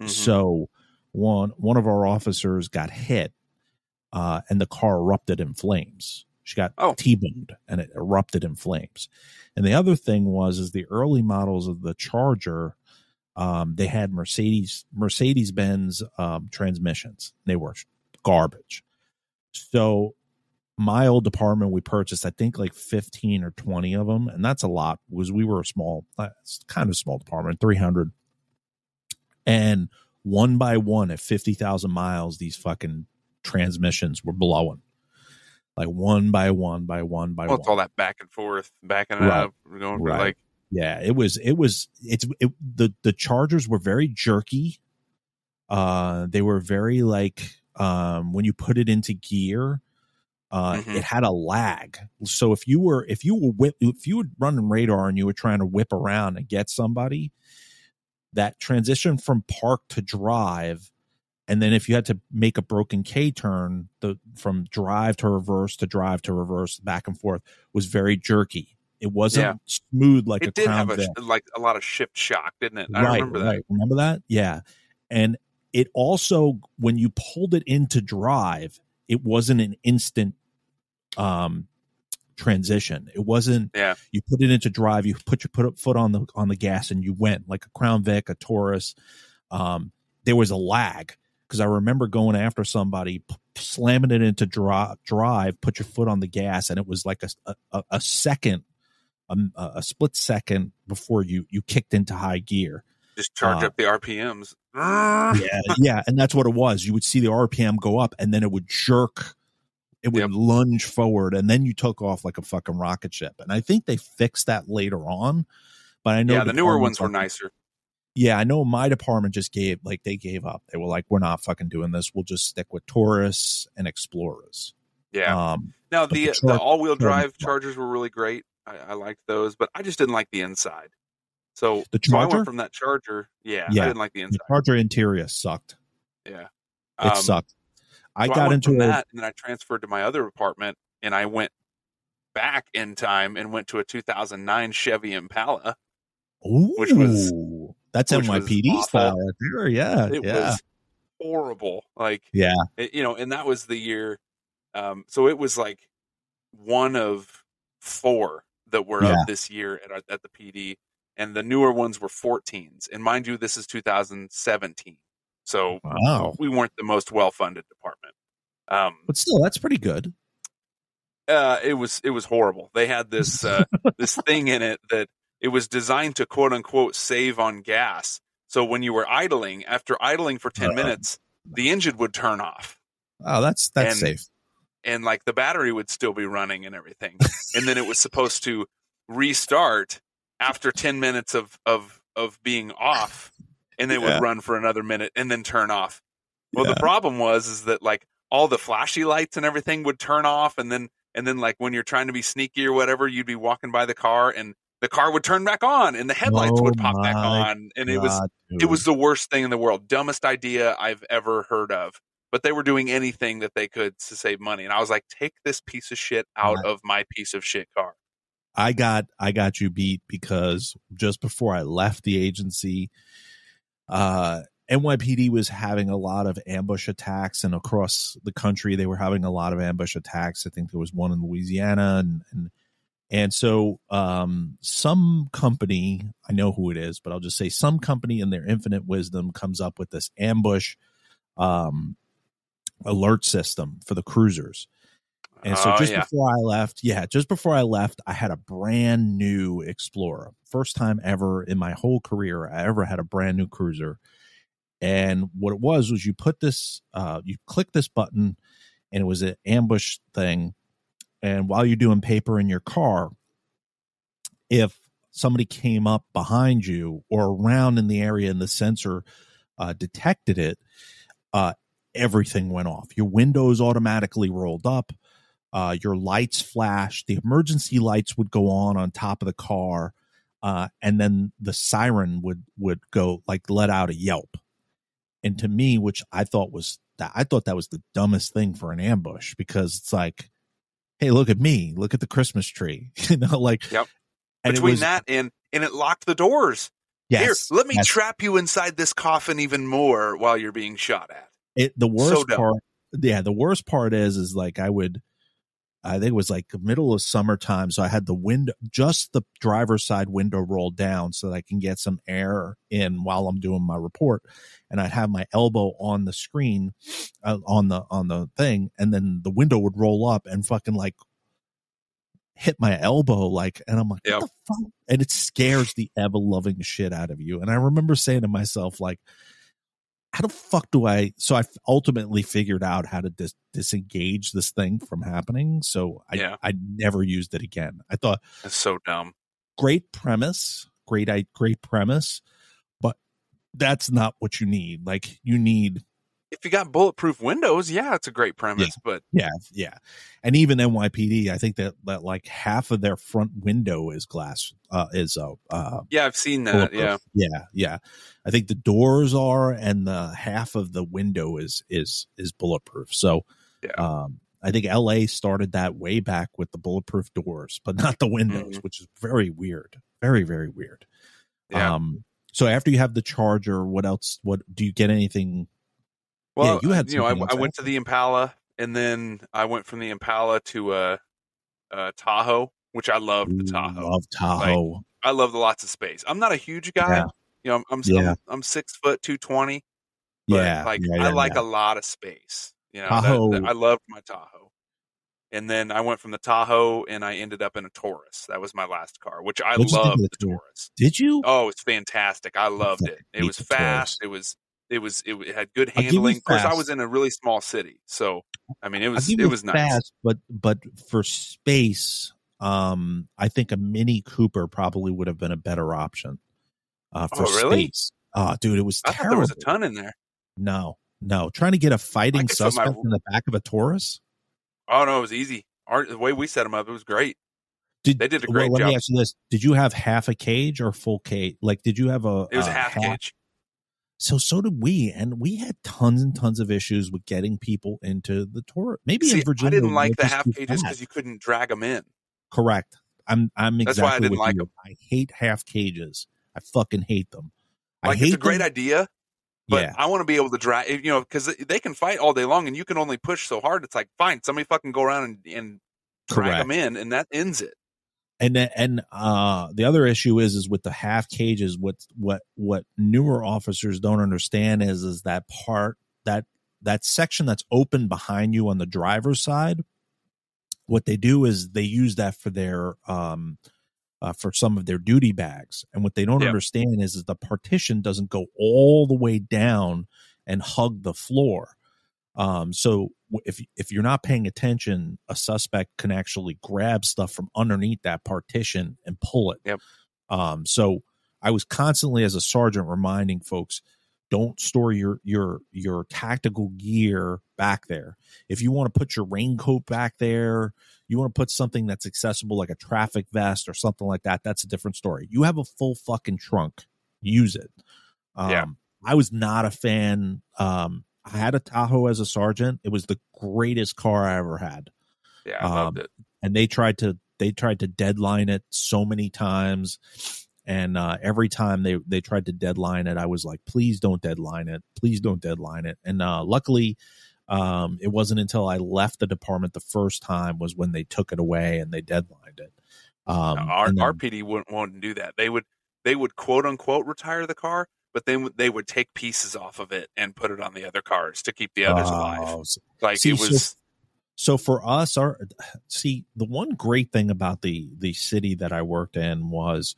Mhm. so one one of our officers got hit, uh, and the car erupted in flames. She got Oh. T-boned, and it erupted in flames. And the other thing was, is the early models of the Charger, um, they had Mercedes Mercedes Benz um, transmissions. They were garbage. So my old department, we purchased, I think, like fifteen or twenty of them, and that's a lot. because we were a small, uh, kind of small department, 300 and one by one at 50,000 miles, these fucking transmissions were blowing. Like one by one by one by well, one. it's all that back and forth, backing it Right. up, going Right. like Yeah, it was it was it's it, the the Chargers were very jerky. Uh they were very like um when you put it into gear, uh Mhm. it had a lag. So if you were if you were whip if you were running radar and you were trying to whip around and get somebody, that transition from park to drive and then if you had to make a broken K turn, the from drive to reverse to drive to reverse back and forth was very jerky. It wasn't Yeah. smooth like a it did crown have a like a lot of shift shock, didn't it? I right, remember that. right. Remember that? Yeah. And it also when you pulled it into drive, it wasn't an instant um transition. It wasn't Yeah. you put it into drive, you put your put a foot on the on the gas and you went like a Crown Vic, a Taurus. Um there was a lag because I remember going after somebody, p- slamming it into dri- drive, put your foot on the gas, and it was like a a, a second, um, a, a split second before you you kicked into high gear. Just charge Uh, up the RPMs. Yeah, yeah, and that's what it was. You would see the RPM go up, and then it would jerk. It would Yep. lunge forward, and then you took off like a fucking rocket ship. And I think they fixed that later on. But I know yeah, the newer ones were nicer. Yeah, I know my department just gave like they gave up. They were like, we're not fucking doing this. We'll just stick with Taurus and Explorers. Yeah. Um, now the, the the all wheel Char- drive Chargers were really great. I, I liked those, but I just didn't like the inside. So, The so I Charger? went from that Charger. Yeah, Yeah. I didn't like the the. Charger interior sucked. Yeah, It Um, sucked. I so got went into a, that, and then I transferred to my other apartment, and I went back in time and went to a 2009 Chevy Impala. ooh, which was- that's NYPD style right there. Yeah, It yeah, was horrible. Like, yeah. it- you know, and that was the year. Um, so it was like one of four that were Yeah. of this year at, at the PD, and the newer ones were 14s. And mind you, this is 2017, so Wow, we weren't the most well-funded department. Um, but still, that's pretty good. uh, it was it was horrible. They had this uh, this thing in it that it was designed to quote unquote save on gas. So when you were idling, after idling for 10 Uh. minutes, the engine would turn off. Oh, that's that's And- safe. and like the battery would still be running and everything. and then it was supposed to restart after 10 minutes of of of being off and they would run for another minute and then turn off. Well, Yeah. the problem was is that like all the flashy lights and everything would turn off and then and then like when you're trying to be sneaky or whatever, you'd be walking by the car and the car would turn back on and the headlights Oh would pop back on and it was God, it was the worst thing in the world dumbest idea i've ever heard of but they were doing anything that they could to save money and i was like take this piece of shit out of my piece of shit car I got I got you beat because just before I left the agency, uh, NYPD was having a lot of ambush attacks, and across the country they were having a lot of ambush attacks. I think there was one in Louisiana, and and and so um, some company I know who it is, but I'll just say some company in their infinite wisdom comes up with this ambush um, alert system for the cruisers. And so Oh, just yeah. before I left, yeah, just before I left, I had a brand new Explorer. First time ever in my whole career I ever had a brand new cruiser. And what it was was you put this uh you click this button and it was an ambush thing. And while you're doing paper in your car, if somebody came up behind you or around in the area and the sensor uh, detected it, uh, everything went off. Your windows automatically rolled up uh, your lights flashed, the emergency lights would go on on top of the car, uh, and then the siren would would go like let out a yelp. And to me, which I thought was that I thought that was the dumbest thing for an ambush because it's like, hey, look at me, look at the Christmas tree, you know, like Yep. between was- that and and it locked the doors. Yes, here let me yes. trap you inside this coffin even more while you're being shot at. It the worst So part yeah the worst part is is like i would i think it was like middle of summertime so i had the window just the driver's side window rolled down so that i can get some air in while i'm doing my report and i'd have my elbow on the screen uh, on the on the thing and then the window would roll up and fucking like hit my elbow like and i'm like Yep. what the fuck and it scares the ever loving shit out of you and i remember saying to myself like how the fuck do I? So I ultimately figured out how to dis- disengage this thing from happening. So I Yeah. I never used it again. I thought it's so dumb great premise, great i- great premise, but that's not what you need. Like you need If you got bulletproof windows, yeah, it's a great premise. But yeah, yeah. And even NYPD, I think that, that like half of their front window is glass uh is uh, uh yeah, I've seen that. Yeah, yeah, yeah. I think the doors are and the half of the window is is is bulletproof. So Yeah. um I think LA started that way back with the bulletproof doors, but not the windows, Mhm. which is very weird. Very, very weird. yeah. Um so after you have the charger, what else what do you get anything well, yeah, you had you know, I, I went to the Impala, and then I went from the Impala to uh, uh Tahoe, which I love the Tahoe. Love Tahoe. I love the lots of space. I'm not a huge guy. Yeah. You know, I'm I'm, Yeah. I'm I'm six foot two twenty. But yeah. like I like a lot of space. You know, Tahoe- that- I loved my Tahoe. And then I went from the Tahoe and I ended up in a Taurus. That was my last car, which I What'd you think of loved the Taurus? Did you? Oh, it's fantastic. I loved it. It was the Taurus. fast. It was it was it, it had good I'll give you handling. Of course, I was in a really small city, so I mean, it was it was nice. fast, but but for space, um, I think a Mini Cooper probably would have been a better option. Uh, for Oh, really? space. Oh, dude, it was I thought there was a ton in there. No, no, trying to get a fighting put my- suspect in the back of a Taurus. Oh no, it was easy. Our, the way we set them up, it was great. Did They did a well, great let job. me ask you this: Did you have half a cage or full cage? Like, did you have a? It was a a half cage. So so did we, and we had tons and tons of issues with getting people into the tour. Maybe See, in Virginia, I didn't like the half cages because you couldn't drag them in. Correct. I'm I'm That's exactly why I didn't like you. 'em. I hate half cages. I fucking hate them. I hate it's a great them. idea, but yeah, I want to be able to drag. You know, because they can fight all day long, and you can only push so hard. It's like fine, somebody fucking go around and, and drag correct. them in, and that ends it. And then- and uh, the other issue is is with the half cages. What what what newer officers don't understand is is that part that that section that's open behind you on the driver's side. What they do is they use that for their um uh, for some of their duty bags, and what they don't Yeah. understand is is the partition doesn't go all the way down and hug the floor. Um, so if if you're not paying attention, a suspect can actually grab stuff from underneath that partition and pull it. Yep. Um, so I was constantly as a sergeant reminding folks, don't store your your your tactical gear back there. If you want to put your raincoat back there, you want to put something that's accessible like a traffic vest or something like that, that's a different story. You have a full fucking trunk. Use it. Um, Yeah. I was not a fan. Um, I had a Tahoe as a sergeant. It was the greatest car I ever had. Yeah, I loved Um, it. And they tried to they tried to deadline it so many times. And uh, every time they they tried to deadline it, I was like, please don't deadline it. Please don't deadline it. And uh, luckily, um, it wasn't until I left the department the first time was when they took it away and they deadlined it. Um, No, our then- our PD wouldn't want to do that. They would they would quote unquote retire the car, but then they would take pieces off of it and put it on the other cars to keep the others alive. So- Like see, it was. so for us our see the one great thing about the the city that i worked in was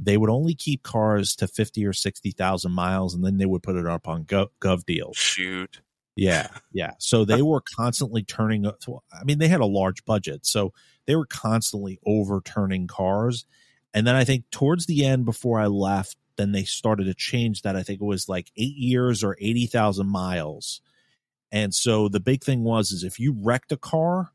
they would only keep cars to 50 or 60,000 miles and then they would put it up on gov, gov deals shoot. yeah yeah so they were constantly turning i mean they had a large budget so they were constantly overturning cars and then i think towards the end before i left then they started to change that i think it was like 8 years or 80,000 miles and so the big thing was is if you wrecked a car,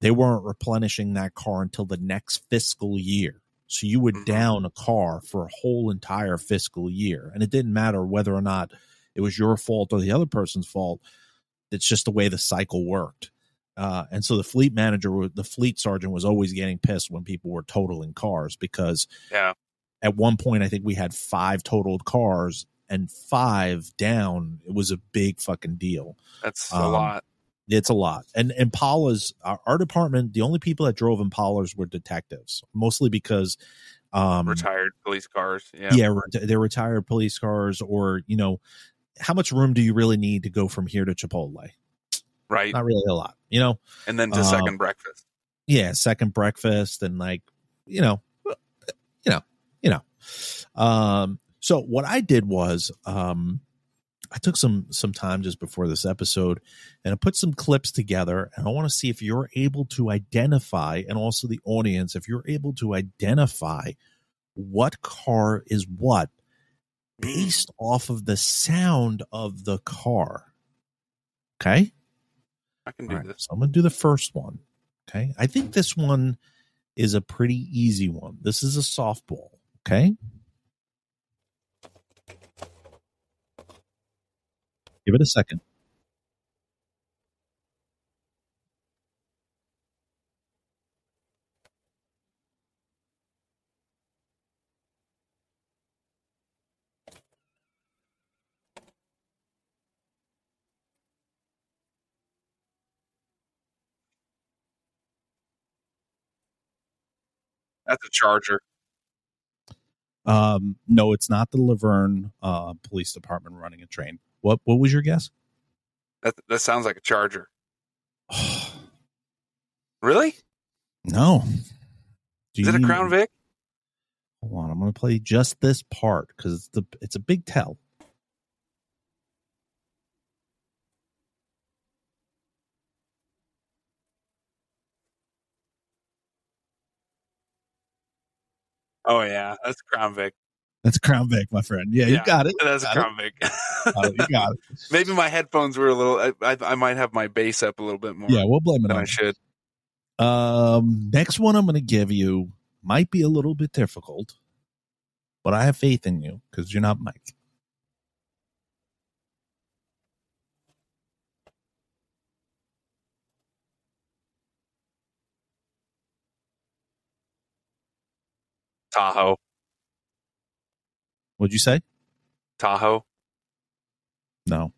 they weren't replenishing that car until the next fiscal year. So you would Mhm. down a car for a whole entire fiscal year. And it didn't matter whether or not it was your fault or the other person's fault. It's just the way the cycle worked. Uh, and so the fleet manager, the fleet sergeant was always getting pissed when people were totaling cars because Yeah. At one point, I think we had five totaled cars and five down. It was a big fucking deal That's a Um, lot. it's a lot. And Impalas, our, our department, the only people that drove Impalas were detectives, mostly because, um, Retired police cars. Yeah. yeah, re- they're retired police cars, or you know, how much room do you really need to go from here to Chipotle? Right. Not really a lot, you know. And then to um, second breakfast. Yeah, second breakfast and like, you know, you know, you know. Um, so what I did was, um, I took some some time just before this episode and I put some clips together and I want to see if you're able to identify and also the audience if you're able to identify what car is what based off of the sound of the car. Okay? I can do right, this. so I'm going to do the first one. Okay. I think this one is a pretty easy one. This is a softball. Okay. Give it a second. That's a charger. Um, no, it's not the La Vergne uh, Police Department running a train. What What was your guess? That that sounds like a charger. Really? no. Do Is it a Crown Vic? Hold on, I'm going to play just this part because it's the it's a big tell. Oh yeah, that's Crown Vic. That's Crown Vic, my friend. Yeah, you Yeah, got it. That's a Got. Crown Vic. It. You got it. Maybe my headphones were a little. I, I, I might have my bass up a little bit more Yeah, we'll blame it on I should. Um, next one I'm going to give you might be a little bit difficult, but I have faith in you because you're not Mike. Tahoe, What'd you say? Tahoe. No.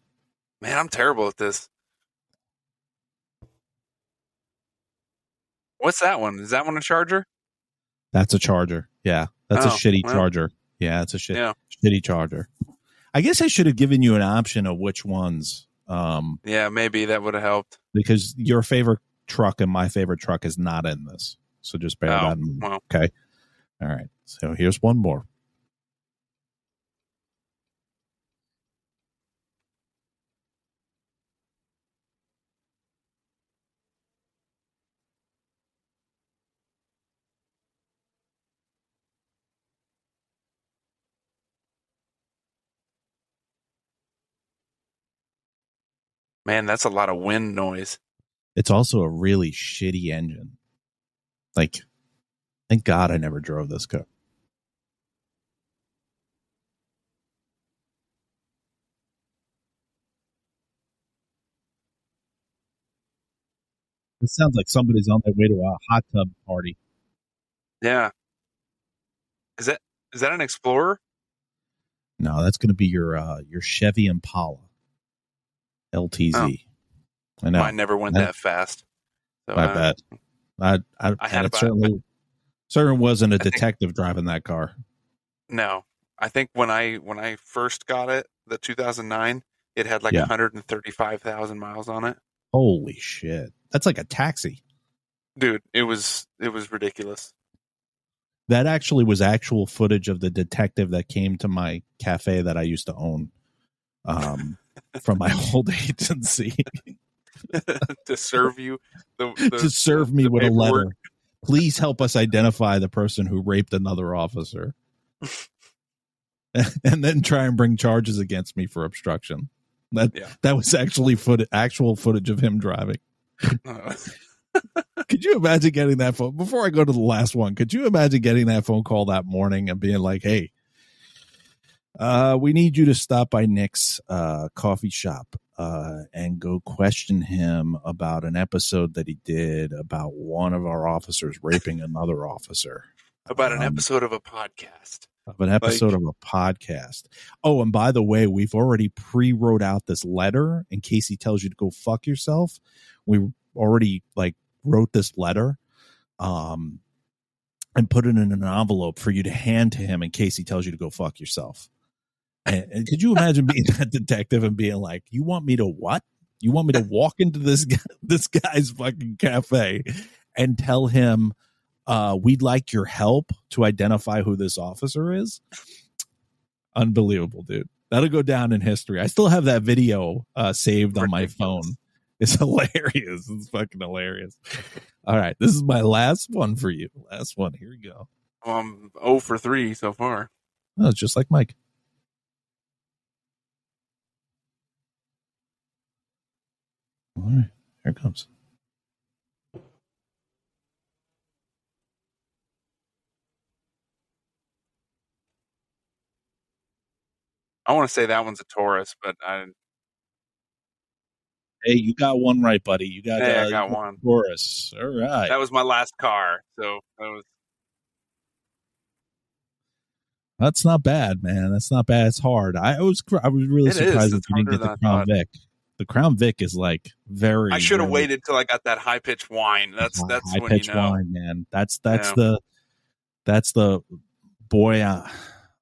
Man, I'm terrible at this. What's that one? Is that one a charger? That's a charger. Yeah. That's a Oh, shitty well. charger. Yeah, it's a shit, Yeah. shitty charger. I guess I should have given you an option of which ones. Um, Yeah, maybe that would have helped. because your favorite truck and my favorite truck is not in this. So just bear Oh, that in mind. well. Okay. All right. So here's one more. Man, that's a lot of wind noise. It's also a really shitty engine. Like, thank God I never drove this car. It sounds like somebody's on their way to a hot tub party. Yeah. Is that is that an Explorer? No, that's going to be your uh, your Chevy Impala LTZ. I know. Mine never went That- that fast. So, I uh, bet. I I, I had about- certainly certainly wasn't a think- detective driving that car. No, I think when I when I first got it, the 2009, it had like Yeah. 135,000 miles on it. Holy shit! That's like a taxi. Dude, it was it was ridiculous. That actually was actual footage of the detective that came to my cafe that I used to own um, from my old agency to serve you the, the to serve me the with a letter. Please help us identify the person who raped another officer. and then try and bring charges against me for obstruction. That Yeah. that was actually foot actual footage of him driving. Uh, Could you imagine getting that phone before I go to the last one? Could you imagine getting that phone call that morning and being like, "Hey, uh, we need you to stop by Nick's uh, coffee shop uh, and go question him about an episode that he did about one of our officers raping another officer." about an Um, episode of a podcast. of an episode of a podcast. Oh, and by the way, we've already pre-wrote out this letter in case he tells you to go fuck yourself. We already like wrote this letter um and put it in an envelope for you to hand to him in case he tells you to go fuck yourself. And, could you imagine being that detective and being like, "You want me to what? You want me to walk into this guy, this guy's fucking cafe and tell him uh, we'd like your help to identify who this officer is. Unbelievable, dude. That'll go down in history. I still have that video uh, saved on my phone. It's hilarious. It's fucking hilarious. All right. This is my last one for you. Last one. Here we go. I'm 0 for 3 so far. Oh, it's just like Mike. All right, here it comes. I want to say that one's a Taurus, but I Hey, you got one right, buddy. You got, Yeah, I uh, got one. Taurus. All right. that was my last car. So that was That's not bad, man. That's not bad. It's hard. I was I was really It is. surprised that It's you didn't get the Crown. Vic. The Crown Vic is like very. I should have waited till I got that high pitched whine. That's that's high when you know. wine, man. That's that's Yeah. the that's the boy. Uh,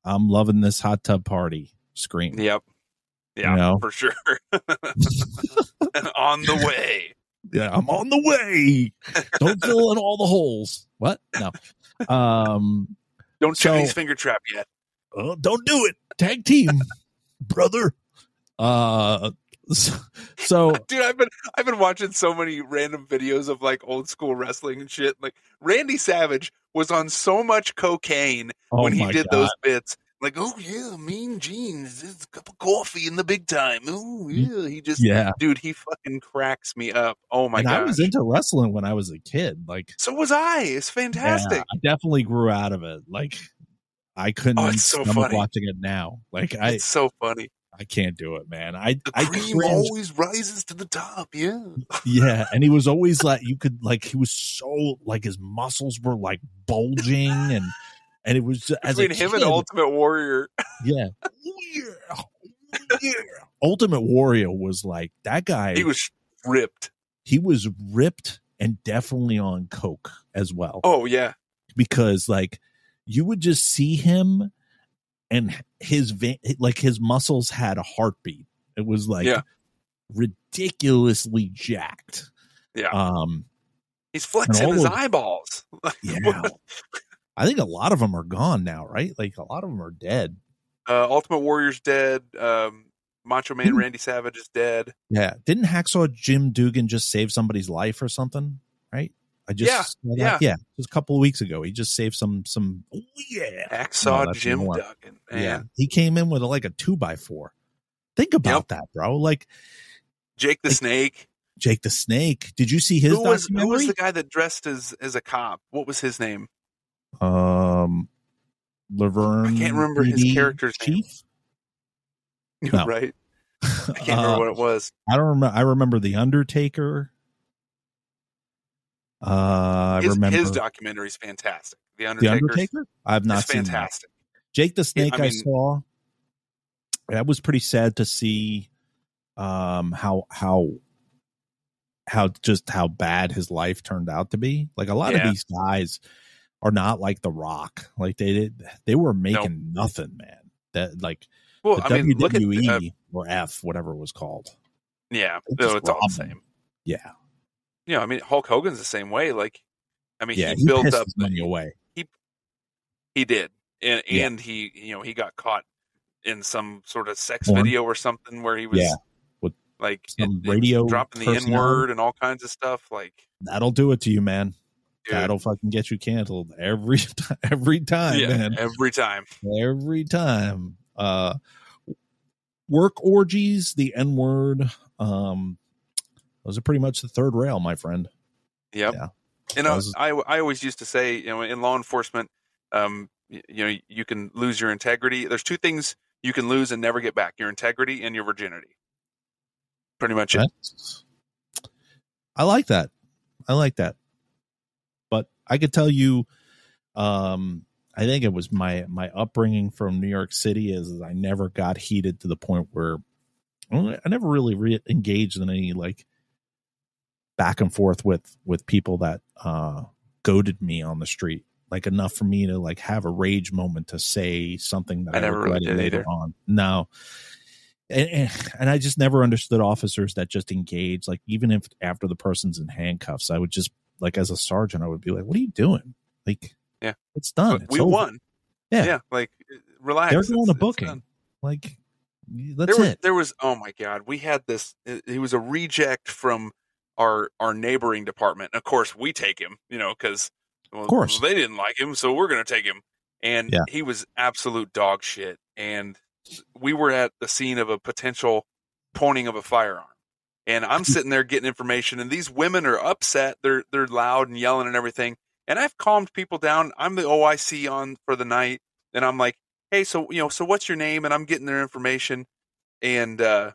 I'm loving this hot tub party scream. Yep. Yeah, know? for sure. On the way. Yeah, I'm on the way. Don't fill in all the holes. What? No. Um. Don't So- Chinese finger trap yet. Oh, don't do it. Tag team, brother. Uh. So, so Dude, I've been I've been watching so many random videos of like old school wrestling and shit. Like Randy Savage was on so much cocaine oh when he did God. those bits. Like, oh yeah, mean jeans, there's a cup of coffee in the big time. Oh yeah, he just Yeah. dude, he fucking cracks me up. Oh my and god. I was into wrestling when I was a kid. Like so was I. It's fantastic. Yeah, I definitely grew out of it. Like I couldn't Oh, it's so funny. watching it now. Like I, it's so funny. I can't do it, man. I, The I cream cringe. always rises to the top. Yeah. yeah, and he was always like, you could like, he was so like his muscles were like bulging, and and it was as Between him kid, and Ultimate Warrior. yeah, yeah, yeah. Ultimate Warrior was like that guy. He was ripped. he was ripped and definitely on coke as well. Oh yeah. because like you would just see him and his like his muscles had a heartbeat it was like Yeah. ridiculously jacked Yeah. um He's flexing his of- eyeballs. yeah i think a lot of them are gone now right like a lot of them are dead Uh, Ultimate Warrior's dead. Um, Macho Man Didn't- Randy Savage is dead. yeah didn't hacksaw jim Duggan just save somebody's life or something right i just Yeah, yeah. just a couple of weeks ago he just saved some some oh, yeah Hacksaw that's Jim. Duggan. Man. yeah he came in with like a two by four think about that bro like Jake the Like, Snake. Jake the Snake. Did you see his Who was who was the guy that dressed as as a cop? What was his name? um, La Vergne. I can't remember his character's name. No. right. I can't remember Uh, what it was. I don't remember. I remember the Undertaker. Uh, I His, remember his documentary is fantastic. The the Undertaker. Undertaker. I've not seen that. Jake the Snake. I, mean- saw. That was pretty sad to see. Um, how how how just how bad his life turned out to be. Like a lot Yeah. of these guys are not like The Rock. Like they did, they were making nothing, man. That like Well, the I mean, look at WWE uh, or F, whatever it was called. yeah, no, it's all the same. Yeah, You know, I mean, Hulk Hogan's the same way. Like, I mean, yeah, he he, built up. money away. He he did, and Yeah. and he, you know, he got caught in some sort of sex Porn. video or something where he was Yeah, with like some it- it- radio dropping the n word and all kinds of stuff. Like, That'll do it to you, man. dude, That'll fucking get you canceled every every time, yeah, man. every time. Every time. Uh, work orgies, the N word. Um, those are pretty much the third rail, my friend. Yep. Yeah. You know, Those- I I always used to say, you know, in law enforcement, um, y- you know, you can lose your integrity. There's two things you can lose and never get back: your integrity and your virginity. Pretty much it. I like that. I like that. But I could tell you, um, I think it was my my upbringing from New York City is I never got heated to the point where I never really re- engaged in any like back and forth with with people that uh goaded me on the street like enough for me to like have a rage moment to say something that I I, never really regretted did later either. on. No, and, and and I just never understood officers that just engage. Like even if after the person's in handcuffs, I would just like as a sergeant, I would be like, "What are you doing? Like, Yeah. it's done. It's we over. won. Yeah. Yeah. Like, relax. They're going to booking. Like, that's there was, it. There was, oh my God, we had this. it- He was a reject from our our neighboring department. Of course, we take him, you know, because Well, Of course. they didn't like him, so we're going to take him. And Yeah. he was absolute dog shit. And we were at the scene of a potential pointing of a firearm. And I'm sitting there getting information, and these women are upset. They're they're loud and yelling and everything. And I've calmed people down. I'm the OIC on for the night, and I'm like, "Hey, so you know, so what's your name?" And I'm getting their information, and uh,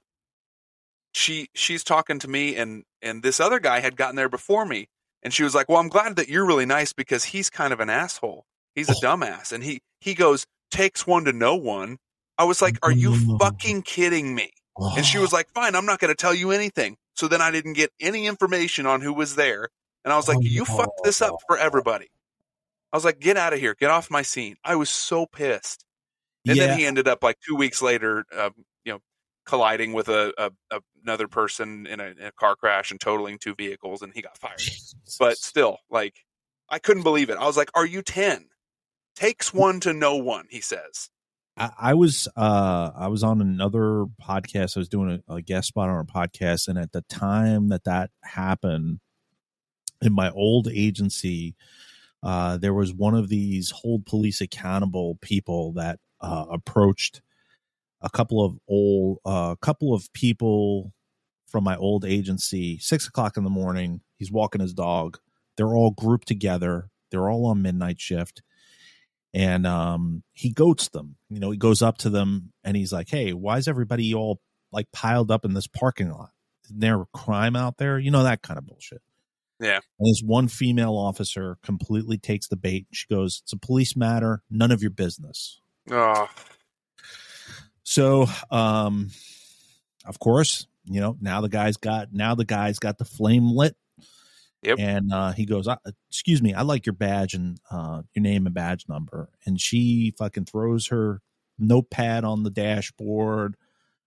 she she's talking to me, and and this other guy had gotten there before me, and she was like, "Well, I'm glad that you're really nice because he's kind of an asshole. He's a oh. dumbass." And he he goes, "Takes one to know one." I was like, "Are you fucking kidding me?" And she was like, "Fine, I'm not going to tell you anything." So then I didn't get any information on who was there, and I was like, Oh, "You fucked this up for oh, everybody." I was like, "Get out of here! Get off my scene!" I was so pissed. And yeah, then he ended up like two weeks later, know, colliding with a, a, another person in a, in a car crash and totaling two vehicles, and he got fired. But still, like, I couldn't believe it. I was like, "Are you ten? Takes one to know one," he says. I, I was uh I was on another podcast. I was doing a, a guest spot on a podcast, and at the time that that happened, in my old agency, uh, there was one of these hold police accountable people that uh, approached a couple of old, a uh, couple of people from my old agency. Six o'clock in the morning, he's walking his dog. They're all grouped together. They're all on midnight shift and um he goats them you know he goes up to them and he's like hey why is everybody all like piled up in this parking lot is there a crime out there you know that kind of bullshit Yeah. and this one female officer completely takes the bait she goes it's a police matter none of your business Oh, so um of course you know now the guy's got now the guy's got the flame lit. Yep. and uh he goes "Uh, excuse me i like your badge and uh your name and badge number. And she fucking throws her notepad on the dashboard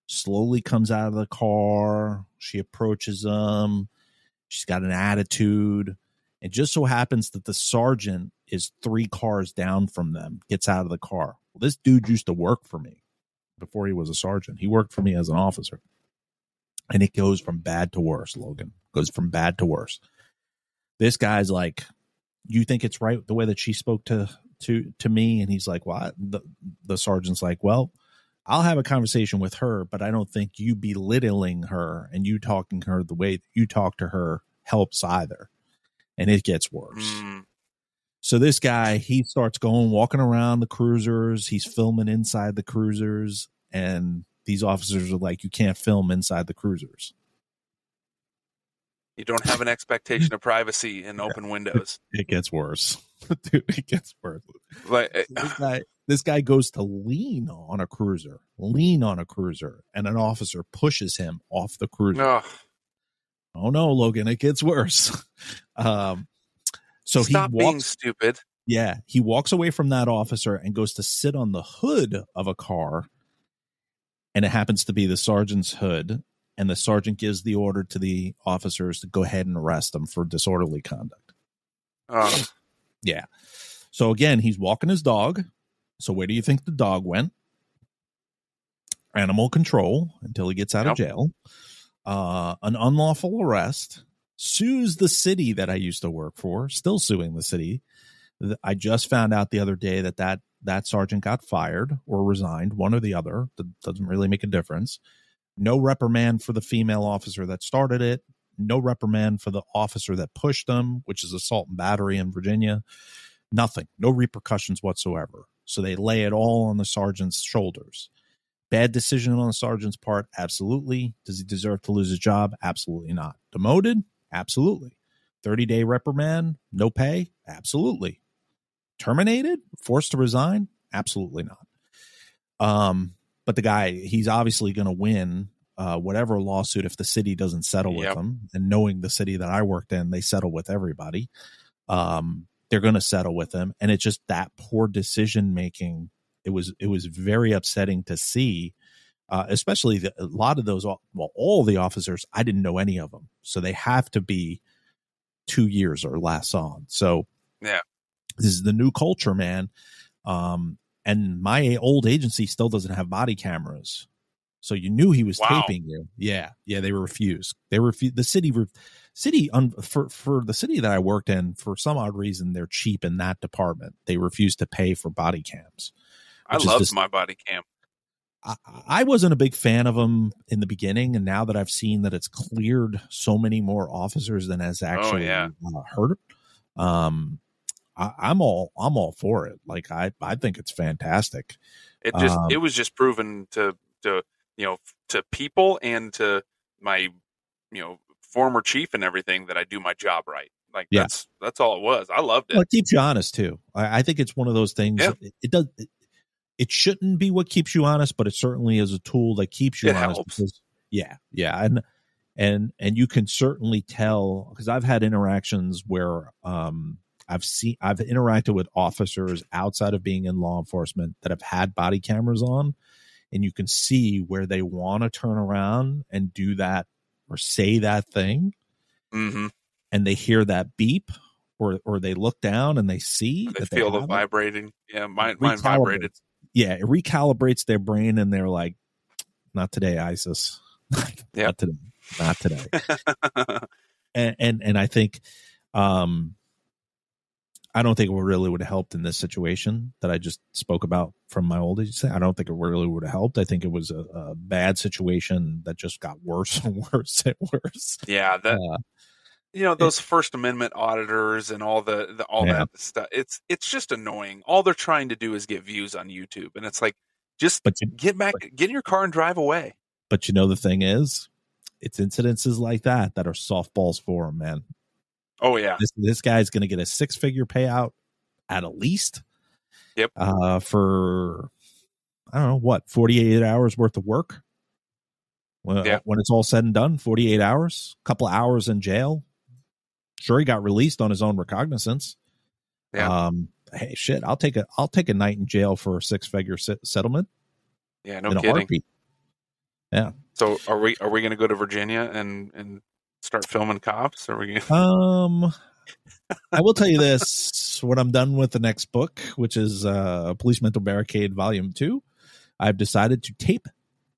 slowly comes out of the car she approaches him she's got an attitude. It just so happens that the sergeant is three cars down from them gets out of the car. Well this dude used to work for me before he was a sergeant. He worked for me as an officer. And it goes from bad to worse logan. Goes from bad to worse. This guy's like you think it's right the way that she spoke to to to me? And he's like well the, the sergeant's like well i'll have a conversation with her but i don't think you belittling her and you talking her the way you talk to her helps either. And it gets worse. Mm, so this guy, he starts going walking around the cruisers. He's filming inside the cruisers, and these officers are like, "You can't film inside the cruisers." you don't have an expectation of privacy in open windows. It gets worse, dude. It gets worse. Like, eh, This guy, this guy goes to lean on a cruiser, lean on a cruiser, and an officer pushes him off the cruiser. oh, Oh no, Logan! It gets worse. Um, so stop he being walks. stupid. Yeah, he walks away from that officer and goes to sit on the hood of a car. And it happens to be the sergeant's hood. And the sergeant gives the order to the officers to go ahead and arrest him for disorderly conduct. Oh, Yeah. So again, he's walking his dog. So where do you think the dog went? Animal control until he gets out of jail. Uh, an unlawful arrest. Sues the city that I used to work for. Still suing the city. I just found out the other day that that that sergeant got fired or resigned, one or the other. That doesn't really make a difference. No reprimand for the female officer that started it. No reprimand for the officer that pushed them, which is assault and battery in Virginia. Nothing. No repercussions whatsoever. So they lay it all on the sergeant's shoulders. Bad decision on the sergeant's part? Absolutely. Does he deserve to lose his job? Absolutely not. Demoted? Absolutely. 30 day reprimand? No pay? Absolutely. Terminated? Forced to resign? Absolutely not. Um, but the guy, he's obviously going to win uh, whatever lawsuit if the city doesn't settle with Yep. him. And knowing the city that I worked in, they settle with everybody. Um, they're going to settle with him, and it's just that poor decision making. It was it was very upsetting to see, uh, especially the, a lot of those. Well, all the officers, I didn't know any of them, so they have to be two years or less on. So Yeah. this is the new culture, man. Um, and my old agency still doesn't have body cameras, so you knew he was Wow. taping you. Yeah, yeah, they refused. They refused. The city, re- city un, for for the city that I worked in for some odd reason they're cheap in that department. They refuse to pay for body cams. I which is loved just- my body cam. I, I wasn't a big fan of them in the beginning, and now that I've seen that it's cleared so many more officers than has actually yeah. uh, hurt, um, I, I'm all I'm all for it. Like I I think it's fantastic. It just Um, it was just proven to to you know to people and to my you know former chief and everything that I do my job right. Like Yeah. that's that's all it was. I loved it. Well, it keeps you honest too. I, I think it's one of those things. Yeah. It, it does. It, it shouldn't be what keeps you honest, but it certainly is a tool that keeps you It honest. Because, yeah, yeah, and and and you can certainly tell because I've had interactions where um I've seen I've interacted with officers outside of being in law enforcement that have had body cameras on, and you can see where they want to turn around and do that or say that thing, hmm and they hear that beep. Or, or they look down and they see They that feel they the have it vibrating. Yeah, mine mine vibrated. Yeah, it recalibrates their brain and they're like, not today, ISIS. Yeah. Not today. Not today. and, and and I think um I don't think it really would have helped in this situation that I just spoke about from my old age. I don't think it really would have helped. I think it was a, a bad situation that just got worse and worse and worse. yeah, that Uh, you know those First Amendment auditors and all the, the all Yeah. that stuff. It's it's just annoying. All they're trying to do is get views on YouTube, and it's like just but you, get back, get in your car and drive away. but you know the thing is, it's incidences like that that are softballs for him, man. Oh yeah, this this guy's going to get a six figure payout at a least. Yep. Uh, for I don't know what forty eight hours worth of work. Well, Yeah. when it's all said and done, forty eight hours, couple hours in jail. Sure, he got released on his own recognizance. Yeah. Um. Hey, shit! I'll take a I'll take a night in jail for a six figure settlement yeah, no kidding. heartbeat. So are we are we going to go to Virginia and and start filming cops? Are we? Gonna... Um, I will tell you this: when I'm done with the next book, which is uh, Police Mental Barricade Volume Two, I've decided to tape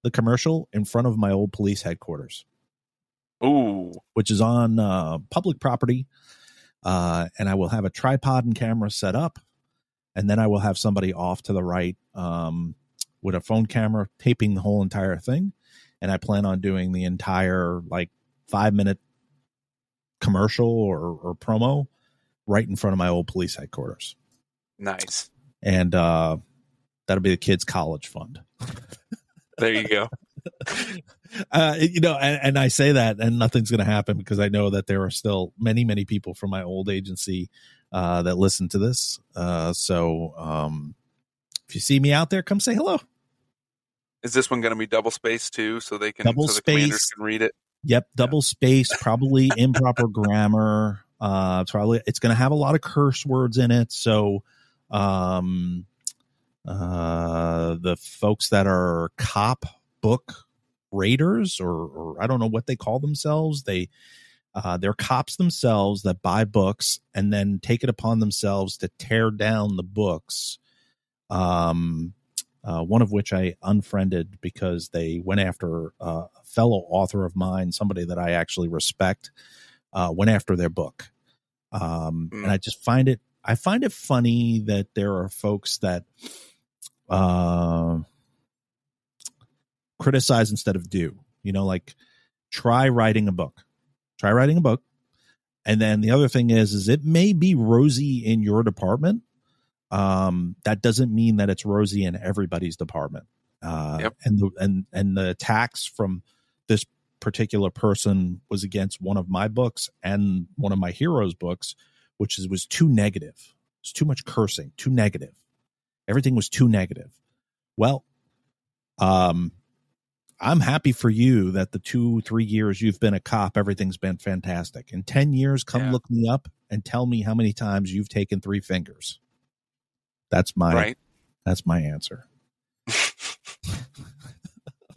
the commercial in front of my old police headquarters, Ooh, which is on uh, public property, uh, and I will have a tripod and camera set up, and then I will have somebody off to the right um, with a phone camera taping the whole entire thing, and I plan on doing the entire like five minute commercial or, or promo right in front of my old police headquarters. nice. And uh, that'll be the kids' college fund. There you go. uh, you know, and, and I say that, and nothing's going to happen because I know that there are still many, many people from my old agency uh, that listen to this. Uh, so um, if you see me out there, come say hello. Is this one going to be double space too, so they can Double so the space. can read it? Yep, double space, probably improper grammar. Uh, it's probably it's going to have a lot of curse words in it. So, um, uh, the folks that are cop book raiders, or, or I don't know what they call themselves, they uh, they're cops themselves that buy books and then take it upon themselves to tear down the books. Um, uh, one of which I unfriended because they went after uh, a fellow author of mine, somebody that I actually respect, uh, went after their book. Um, Mm. And I just find it, I find it funny that there are folks that uh, criticize instead of do. You know, like try writing a book, try writing a book. And then the other thing is, is it may be rosy in your department, um, that doesn't mean that it's rosy in everybody's department. Uh, Yep. And the and and the attacks from this particular person was against one of my books and one of my heroes' books, which is was too negative. It's too much cursing, too negative. Everything was too negative. Well, um, I'm happy for you that the two, three years you've been a cop, everything's been fantastic. In 10 years, come Yeah. look me up and tell me how many times you've taken three fingers. That's my right? that's my answer. I'm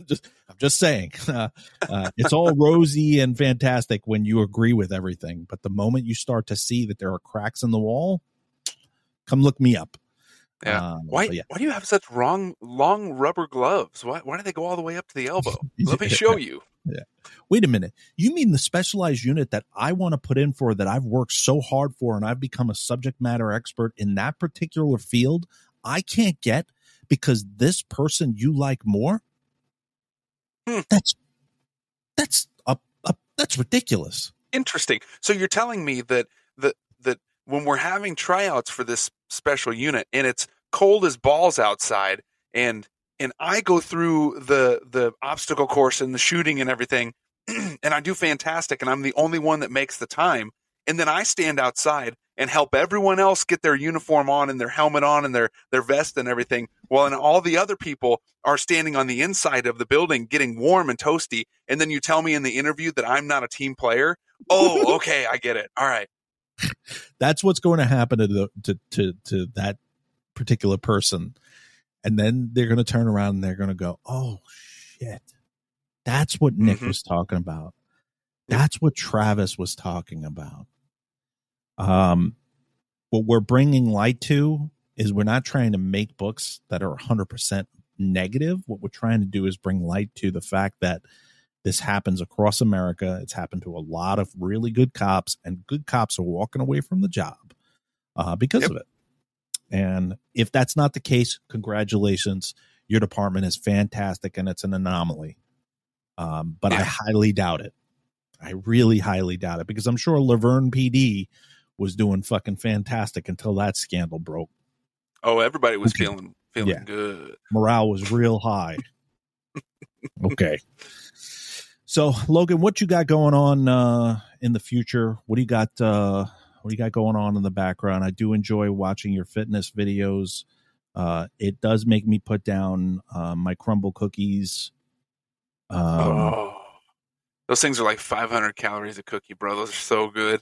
just I'm just saying. Uh, uh, it's all rosy and fantastic when you agree with everything, but the moment you start to see that there are cracks in the wall, come look me up. Yeah. Um, why? yeah. Why do you have such wrong, long rubber gloves? Why? Why do they go all the way up to the elbow? Let me show you. Wait a minute. You mean the specialized unit that I want to put in for that I've worked so hard for and I've become a subject matter expert in that particular field? I can't get because this person you like more? Hmm. That's that's a, a, that's ridiculous. Interesting. So you're telling me that that that when we're having tryouts for this special unit and it's cold as balls outside and and I go through the the obstacle course and the shooting and everything and I do fantastic and I'm the only one that makes the time and then I stand outside and help everyone else get their uniform on and their helmet on and their their vest and everything while and all the other people are standing on the inside of the building getting warm and toasty and then you tell me in the interview that I'm not a team player? Oh okay I get it. All right That's what's going to happen to the to to, to that particular person. And then they're going to turn around and they're going to go, "Oh shit. That's what Nick Mhm. was talking about. That's what Travis was talking about." Um what we're bringing light to is we're not trying to make books that are 100% negative. What we're trying to do is bring light to the fact that this happens across America. It's happened to a lot of really good cops, and good cops are walking away from the job uh, because Yep. of it. And if that's not the case, congratulations. Your department is fantastic and it's an anomaly. Um, but I highly doubt it. I really highly doubt it because I'm sure La Vergne PD was doing fucking fantastic until that scandal broke. oh everybody was Okay. feeling feeling Yeah. good Morale was real high. okay. So Logan, what you got going on uh in the future? What do you got uh what do you got going on in the background? I do enjoy watching your fitness videos. Uh it does make me put down uh, my Crumbl cookies. Um oh those things are like 500 calories a cookie bro those are so good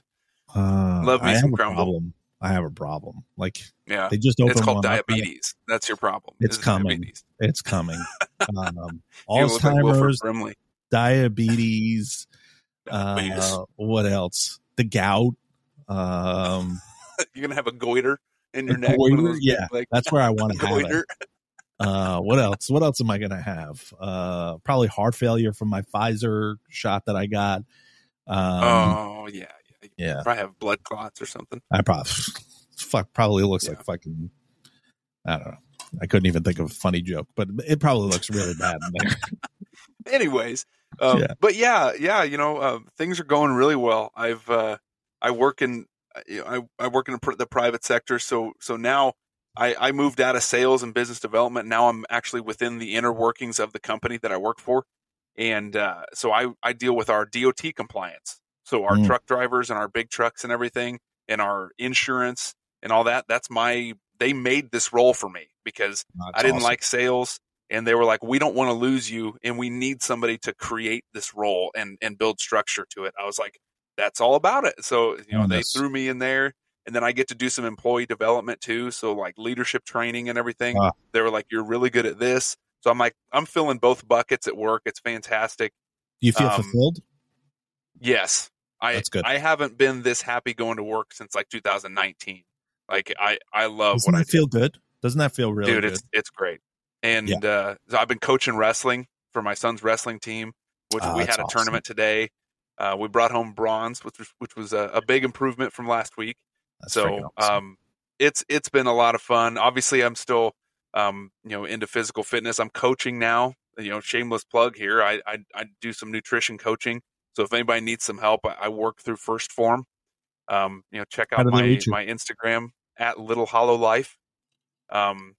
uh, love me I some Crumbl. problem. I have a problem. Like yeah they just opened it's called one up. diabetes that's your problem It's coming. diabetes. It's coming. Um, You look like Wilford Alzheimer's, Brimley. Diabetes, Diabetes. uh, what else? The gout. Um, you're gonna have a goiter in your neck goiter? Yeah, like, that's where I want to have it. Uh, what else? What else am I going to have? Uh, probably heart failure from my Pfizer shot that I got. Um, oh yeah yeah yeah, probably have blood clots or something I probably fuck probably looks Yeah. like fucking. I don't know. I couldn't even think of a funny joke, but it probably looks really bad in there. anyways um, Yeah. but yeah yeah you know uh, things are going really well. I've uh, i work in you know, I, I work in the pr- the private sector so so now I, I moved out of sales and business development. Now i'm actually within the inner workings of the company that i work for and uh, so I, I deal with our DOT compliance. So our Mm. truck drivers and our big trucks and everything and our insurance and all that that's my they made this role for me because I didn't like sales and they were like we don't want to lose you and we need somebody to create this role and and build structure to it. I was like that's all about it. So, you know, Oh, they that's- threw me in there and then I get to do some employee development too, so like leadership training and everything. Ah. They were like you're really good at this. So I'm like I'm filling both buckets at work. It's fantastic. Do you feel um, fulfilled? Yes. I That's good. I haven't been this happy going to work since like 2019. Like I I love Doesn't what I do. feel good? Doesn't that feel really dude good? it's it's great and uh so i've been coaching wrestling for my son's wrestling team which Ah, we had a awesome. tournament today. Uh we brought home bronze which was which was a, a big improvement from last week. That's so awesome. um it's it's been a lot of fun. Obviously i'm still um you know into physical fitness. I'm coaching now you know shameless plug here. I i, I do some nutrition coaching. So if anybody needs some help i, I work through 1st Phorm. Um you know check out my my instagram at little hollow life. Um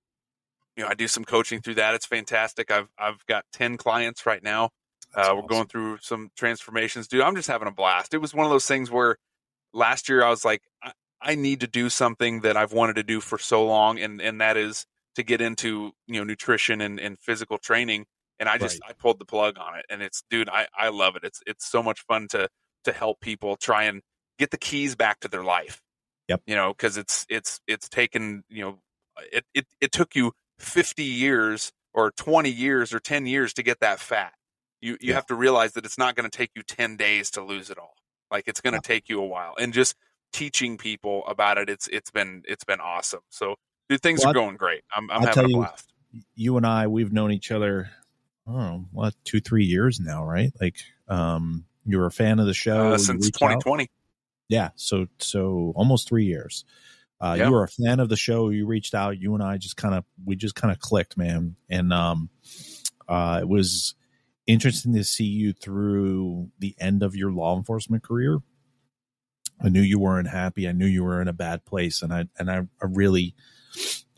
you know i do some coaching through that it's fantastic i've i've got 10 clients right now uh, we're going through some transformations dude i'm just having a blast it was one of those things where last year i was like I, I need to do something that i've wanted to do for so long and and that is to get into you know nutrition and, and physical training and i just i pulled the plug on it and it's dude i i love it it's it's so much fun to to help people try and get the keys back to their life Yep. you know because it's it's it's taken you know it, it it took you 50 years or 20 years or 10 years to get that fat you you Yeah. have to realize that it's not going to take you 10 days to lose it all like it's going to take you a while and just teaching people about it it's it's been it's been awesome so dude, things Well, are going great. I'm, I'm I'll having a you- blast. you and I, we've known each other, I don't know, what, two, three years now, right? Like, um, you were a fan of the show Uh, since reached out. 2020. Yeah, so so almost three years. Uh, Yeah. You were a fan of the show. You reached out. You and I just kind of we just kind of clicked, man. And um, uh, it was interesting to see you through the end of your law enforcement career. I knew you weren't happy. I knew you were in a bad place, and I and I, I really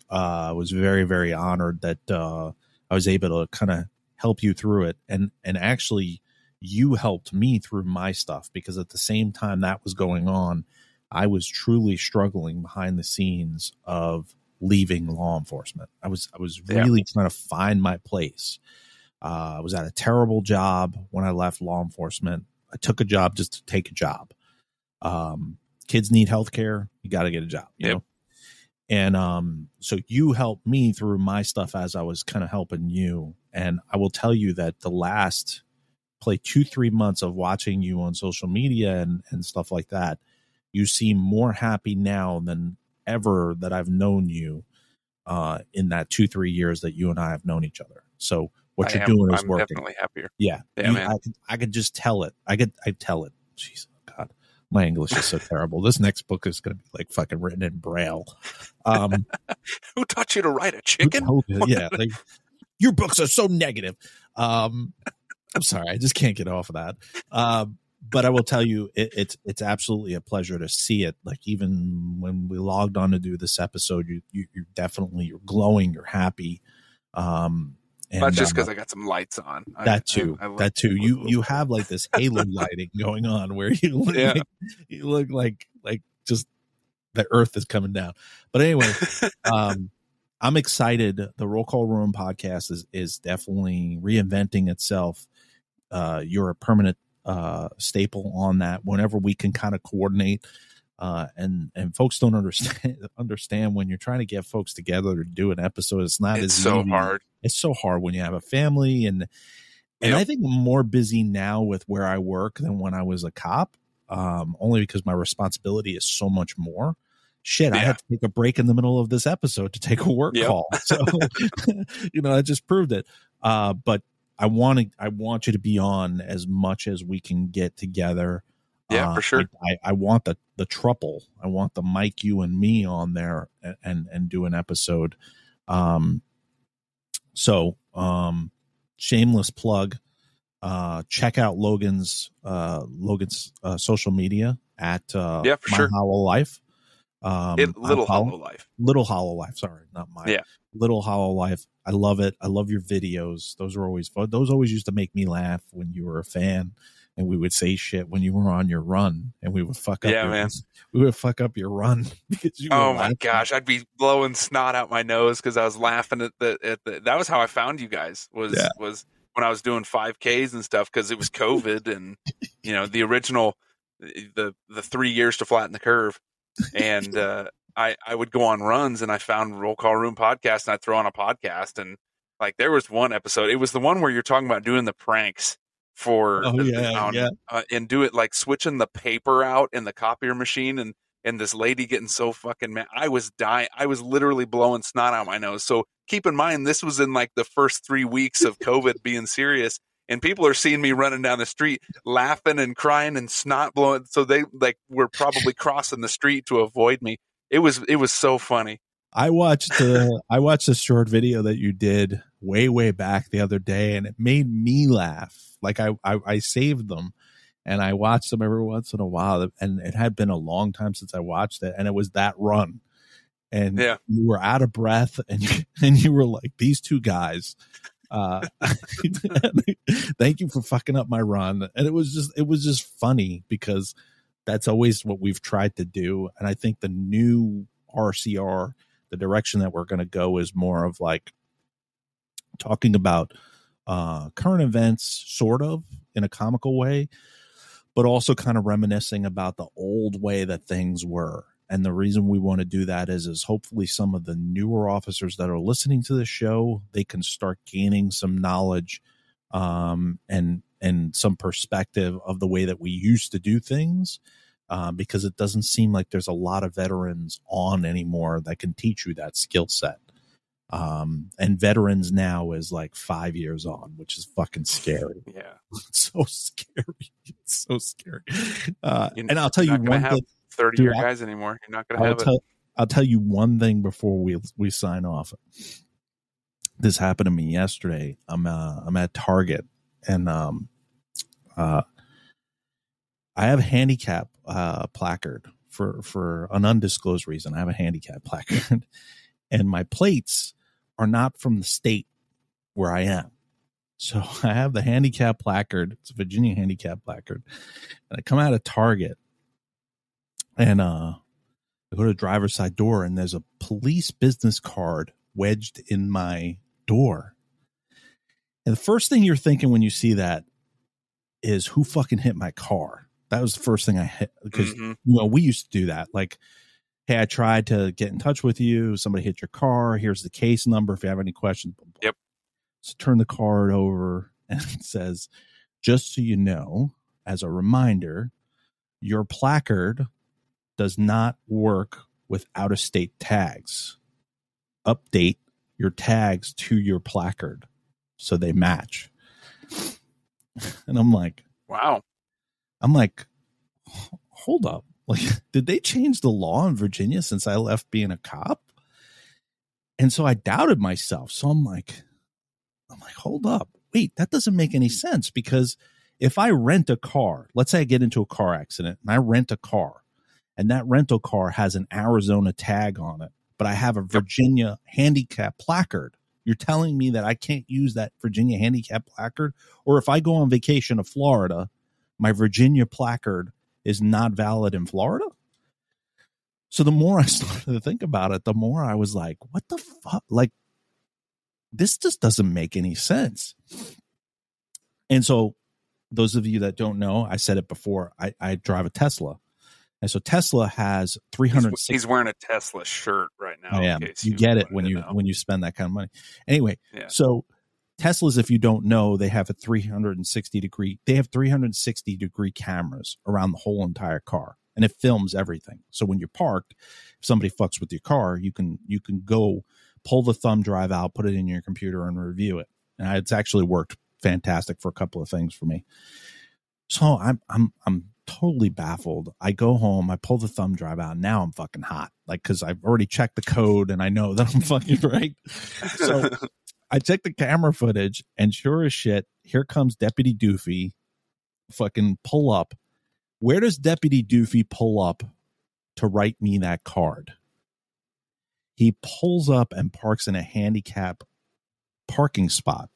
uh, was very very honored that uh, I was able to kind of help you through it, and and actually you helped me through my stuff because at the same time that was going on, I was truly struggling behind the scenes of leaving law enforcement. I was I was Yeah. really trying to find my place. Uh, I was at a terrible job when I left law enforcement. I took a job just to take a job. Um, kids need health care. You got to get a job, you Yep. know? And um, so you helped me through my stuff as I was kind of helping you. And I will tell you that the last play two, three months of watching you on social media and, and stuff like that, you seem more happy now than ever that I've known you uh, in that two, three years that you and I have known each other. So what I you're am- doing is I'm working. definitely happier. Yeah, Yeah, You- I could, I could just tell it. I could, I tell it. Jeez, God, my English is so terrible. This next book is going to be like fucking written in braille. Um, Who taught you to write a chicken? yeah, like your books are so negative. Um, I'm sorry, I just can't get off of that. Um, but I will tell you, it, it's it's absolutely a pleasure to see it. Like even when we logged on to do this episode, you, you you're definitely you're glowing, you're happy. Um, and, That's just because I got some lights on. That too I- I look- that too you you have like this halo lighting going on where you look Yeah. like, you look like like just the earth is coming down but anyway um i'm excited the roll call room podcast is is definitely reinventing itself uh you're a permanent uh staple on that whenever we can kind of coordinate uh and and folks don't understand understand when you're trying to get folks together to do an episode it's not it's as so easy hard. it's so hard when you have a family and and Yep. I think more busy now with where I work than when I was a cop. Um, only because my responsibility is so much more. Shit, I had to take a break in the middle of this episode to take a work Yep. call. So you know, I just proved it. Uh, but I want to I want you to be on as much as we can get together. Yeah, Uh, for sure. I, I, I want the the triple. I want the Mike, you and me on there and and, and do an episode. Um, so um, shameless plug. Uh, check out Logan's uh, Logan's uh, social media at uh, Yeah, for My sure. Hollow Life. Um, It, little Hollow- hollow life. Little Hollow Life. Sorry, not my Yeah. Little Hollow Life. I love it. I love your videos. Those are always fun. Those always used to make me laugh when you were a fan, and we would say shit when you were on your run, and we would fuck up. Yeah, your, man. We would fuck up your run because you. Oh my laughing. gosh, I'd be blowing snot out my nose because I was laughing at the at the. That was how I found you guys. Was Yeah. was when I was doing five Ks and stuff because it was COVID and you know the original the the three years to flatten the curve and uh, I I would go on runs and I found Roll Call Room podcast and I'd throw on a podcast and like there was one episode it was the one where you're talking about doing the pranks for Oh, the- yeah, yeah. uh, and do it like switching the paper out in the copier machine and and this lady getting so fucking mad. I was dying. I was literally blowing snot out my nose. So keep in mind, this was in like the first three weeks of COVID being serious, and people are seeing me running down the street laughing and crying and snot blowing. So they like were probably crossing the street to avoid me. It was it was so funny. I watched the I watched a short video that you did way way back the other day, and it made me laugh. Like I I, I saved them, and I watched them every once in a while, and it had been a long time since I watched it, and it was that run, and Yeah. you were out of breath, and you, and you were like these two guys. Uh, thank you for fucking up my run, and it was just it was just funny because that's always what we've tried to do, and I think the new RCR the direction that we're going to go is more of like talking about uh current events sort of in a comical way but also kind of reminiscing about the old way that things were. And the reason we want to do that is is hopefully some of the newer officers that are listening to the show they can start gaining some knowledge um and and some perspective of the way that we used to do things uh, because it doesn't seem like there's a lot of veterans on anymore that can teach you that skill set. Um, and veterans now is like five years on, which is fucking scary. Yeah. It's so scary. It's so scary. Uh, and I'll tell you one have thing. 30 Dude, year I- guys anymore. You're not going to have it. I'll tell you one thing before we we sign off. This happened to me yesterday. I'm uh, I'm at Target and um uh I have a handicap uh placard for for an undisclosed reason. I have a handicap placard and my plates are not from the state where I am. So I have the handicap placard. It's a Virginia handicap placard. And I come out of Target and uh I go to the driver's side door and there's a police business card wedged in my door. And the first thing you're thinking when you see that is who fucking hit my car? That was the first thing I hit because Mhm. you know we used to do that. Like, hey, I tried to get in touch with you. Somebody hit your car. Here's the case number if you have any questions. Yep. So turn the card over and it says, just so you know, as a reminder, your placard does not work with out of state tags. Update your tags to your placard so they match. And I'm like, Wow. I'm like, hold up. Like, did they change the law in Virginia since I left being a cop? And so I doubted myself. So I'm like, I'm like, hold up. Wait, that doesn't make any sense because if I rent a car, let's say I get into a car accident and I rent a car and that rental car has an Arizona tag on it, but I have a Virginia handicap placard. You're telling me that I can't use that Virginia handicap placard? Or if I go on vacation to Florida, my Virginia placard is not valid in Florida? So the more I started to think about it, the more I was like, what the fuck? Like, this just doesn't make any sense. And so, those of you that don't know, I said it before, I, I drive a Tesla. And so Tesla has He's, 360 he's wearing a Tesla shirt right now. Oh, I am. case You get it when you know. when you spend that kind of money. Anyway, Yeah. so Teslas, if you don't know, they have a 360 degree. They have 360 degree cameras around the whole entire car, and it films everything. So when you're parked, if somebody fucks with your car, you can you can go pull the thumb drive out, put it in your computer, and review it. And it's actually worked fantastic for a couple of things for me. So I'm I'm I'm totally baffled. I go home, I pull the thumb drive out. Now I'm fucking hot, like because I've already checked the code and I know that I'm fucking right. So I check the camera footage, and sure as shit, here comes Deputy Doofy, fucking pull up. Where does Deputy Doofy pull up to write me that card? He pulls up and parks in a handicap parking spot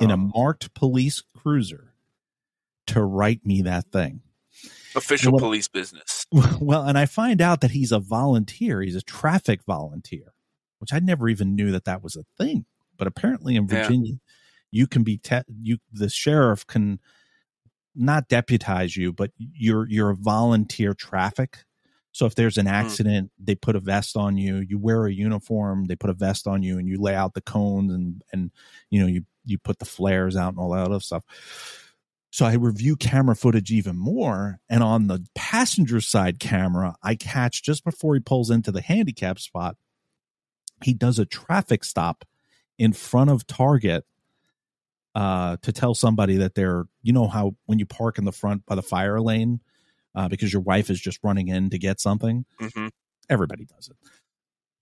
in a Oh, marked police cruiser to write me that thing. Official what- police business. well, and I find out that he's a volunteer. He's a traffic volunteer, which I never even knew that that was a thing. But apparently in Yeah. Virginia, you can be te- you the sheriff can not deputize you, but you're you're a volunteer traffic. So if there's an hmm. accident, they put a vest on you. You wear a uniform, they put a vest on you, and you lay out the cones and and you know you you put the flares out and all that other stuff. So I review camera footage even more. And on the passenger side camera, I catch just before he pulls into the handicap spot, he does a traffic stop in front of Target uh, to tell somebody that they're, you know, how when you park in the front by the fire lane uh, because your wife is just running in to get something, hmm everybody does it.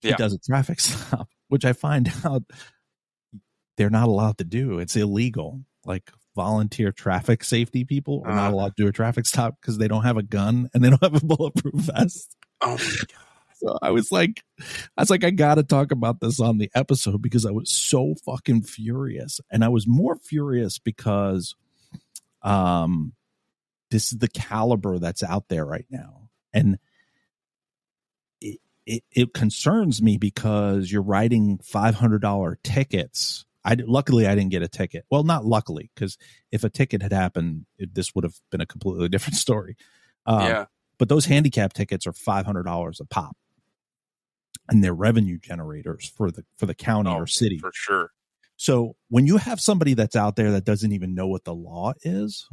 He does a traffic stop, which I find out they're not allowed to do. It's illegal. Like volunteer traffic safety people are not Uh. allowed to do a traffic stop because they don't have a gun and they don't have a bulletproof vest. Oh, my God. So I was like, I was like, I got to talk about this on the episode because I was so fucking furious, and I was more furious because, um, this is the caliber that's out there right now, and it it, it concerns me because you're writing five hundred dollar tickets. I luckily I didn't get a ticket. Well, not luckily because if a ticket had happened, it, this would have been a completely different story. Uh, yeah. but those handicap tickets are five hundred dollars a pop, and they're revenue generators for the for the county Oh, or city. For sure. So when you have somebody that's out there that doesn't even know what the law is,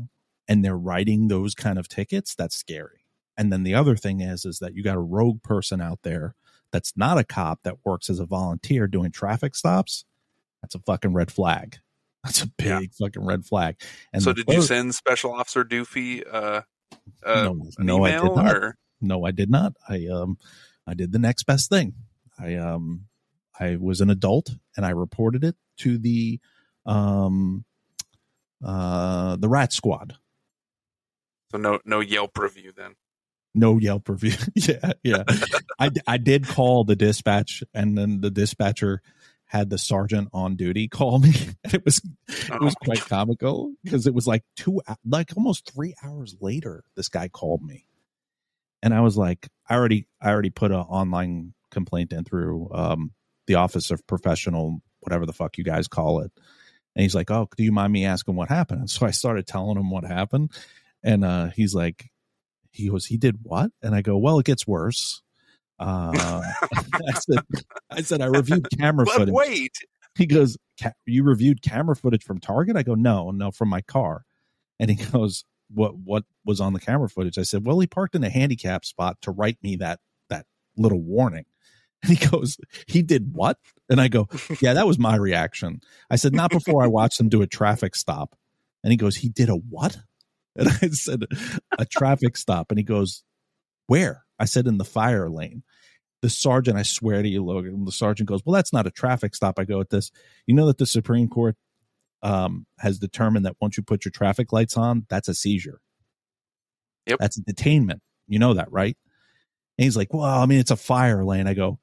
and they're writing those kind of tickets, that's scary. And then the other thing is, is that you got a rogue person out there that's not a cop that works as a volunteer doing traffic stops. That's a fucking red flag. That's a big Yeah. fucking red flag. And so did you send Special Officer Doofy uh, uh, No, no, I did email? not. Or No, I did not. I um I did the next best thing. I um I was an adult and I reported it to the um uh the rat squad. so no no Yelp review then. No Yelp review. yeah, yeah. I I did call the dispatch and then the dispatcher had the sergeant on duty call me. And it was it was Oh, quite comical because it was like two like almost three hours later this guy called me. And i was like i already i already put an online complaint in through um the office of professional whatever the fuck you guys call it. And he's like oh do you mind me asking what happened? And so i started telling him what happened. And uh he's like he goes he did what? And i go well it gets worse uh i said i said i reviewed camera But footage wait, he goes, "Ca- "You reviewed camera footage from Target?" I go, "No, no, from my car." And he goes, "What? What was on the camera footage?" I said, "Well, he parked in a handicap spot to write me that that little warning." And he goes, "He did what?" And I go, "Yeah, that was my reaction." I said, "Not before I watched him do a traffic stop." And he goes, "He did a what?" And I said, "A traffic stop." And he goes, "Where?" I said, "In the fire lane." the sergeant, I swear to you, Logan, the sergeant goes, Well, that's not a traffic stop. I go at this. You know that the Supreme Court um, has determined that once you put your traffic lights on, that's a seizure. Yep. That's a detainment. You know that, right? And he's like, Well, I mean, it's a fire lane. I go,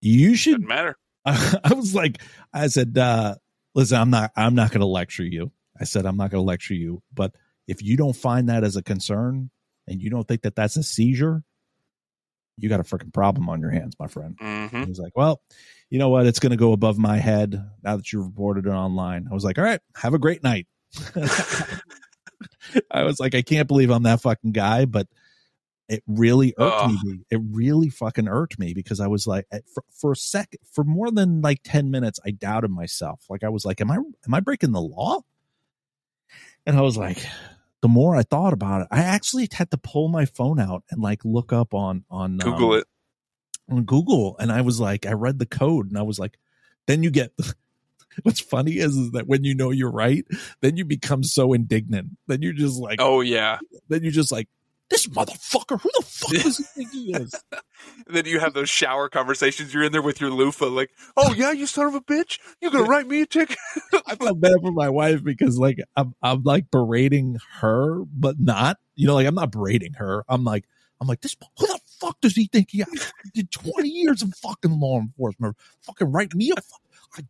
You should doesn't matter. I was like, I said, uh, listen, I'm not, I'm not going to lecture you. I said, I'm not going to lecture you, but if you don't find that as a concern and you don't think that that's a seizure, you got a freaking problem on your hands, my friend. hmm He's like, well, you know what? It's going to go above my head now that you've reported it online. I was like, all right, have a great night. I was like, I can't believe I'm that fucking guy, but it really irked me. It really fucking irked me because I was like, for, for a second, for more than like 10 minutes, I doubted myself. Like, I was like, am I, am I breaking the law? And I was like, the more I thought about it, I actually had to pull my phone out and like look up on, on Google um, it. on Google and I was like, I read the code and I was like, then you get what's funny is, is that when you know you're right, then you become so indignant. Then you're just like, Oh yeah. then you're just like, this motherfucker, who the fuck does he think he is? And then you have those shower conversations. You're in there with your loofah, like, "Oh yeah, you son of a bitch! You're gonna write me a ticket." I felt bad for my wife because like I'm, I'm like berating her, but not, you know, like I'm not berating her. I'm like, I'm like, this, who the fuck does he think he is? He did 20 years of fucking law enforcement. Fucking write me a, I,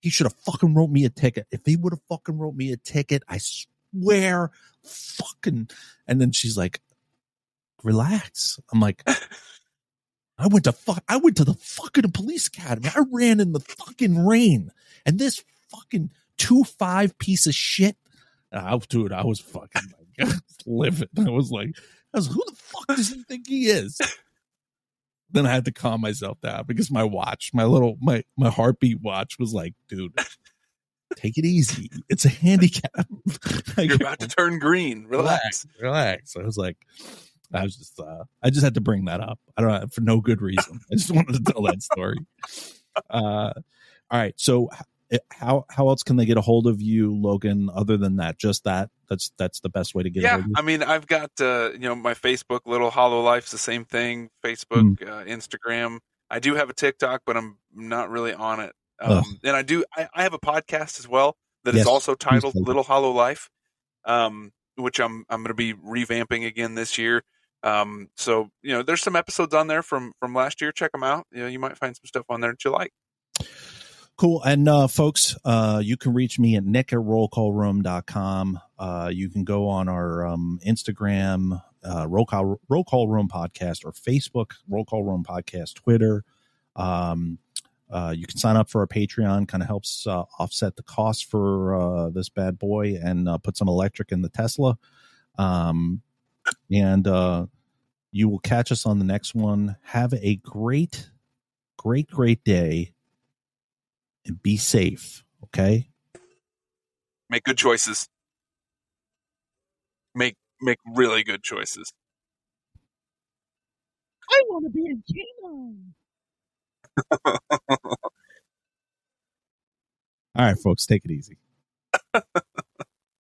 he should have fucking wrote me a ticket. If he would have fucking wrote me a ticket, I swear, fucking. And then she's like, relax. I'm like, I went to fuck, I went to the fucking police academy. I ran in the fucking rain. And this fucking two five piece of shit. I was, dude, I was fucking like, livid. I was like, I was, who the fuck does he think he is? then I had to calm myself down because my watch, my little, my, my heartbeat watch was like, dude, take it easy. It's a handicap. Like, You're about to turn green. Relax. relax. I was like, I was just, uh, I just had to bring that up. I don't know for no good reason. I just wanted to tell that story. Uh, all right. So, how how else can they get a hold of you, Logan? Other than that, just that. That's that's the best way to get. a Yeah, hold of you? I mean, I've got uh, you know my Facebook, Little Hollow Life's the same thing. Facebook, Hmm. uh, Instagram. I do have a TikTok, but I'm not really on it. Um, and I do. I, I have a podcast as well that is Yes, also titled. Little Hollow Life, um, which I'm I'm going to be revamping again this year. Um, so you know, there's some episodes on there from from last year. Check them out. You know, you might find some stuff on there that you like. Cool. And uh, folks, uh, you can reach me at nick at rollcallroom.com. Uh, you can go on our um, Instagram, uh, roll, call, roll Call Room Podcast, or Facebook, Roll Call Room Podcast, Twitter. Um, uh, you can sign up for our Patreon, kind of helps uh, offset the cost for uh, this bad boy and uh, put some electric in the Tesla. Um, and uh, you will catch us on the next one. Have a great, great, great day and be safe. Okay. Make good choices. Make make really good choices. I want to be in Kano. All right, folks, take it easy.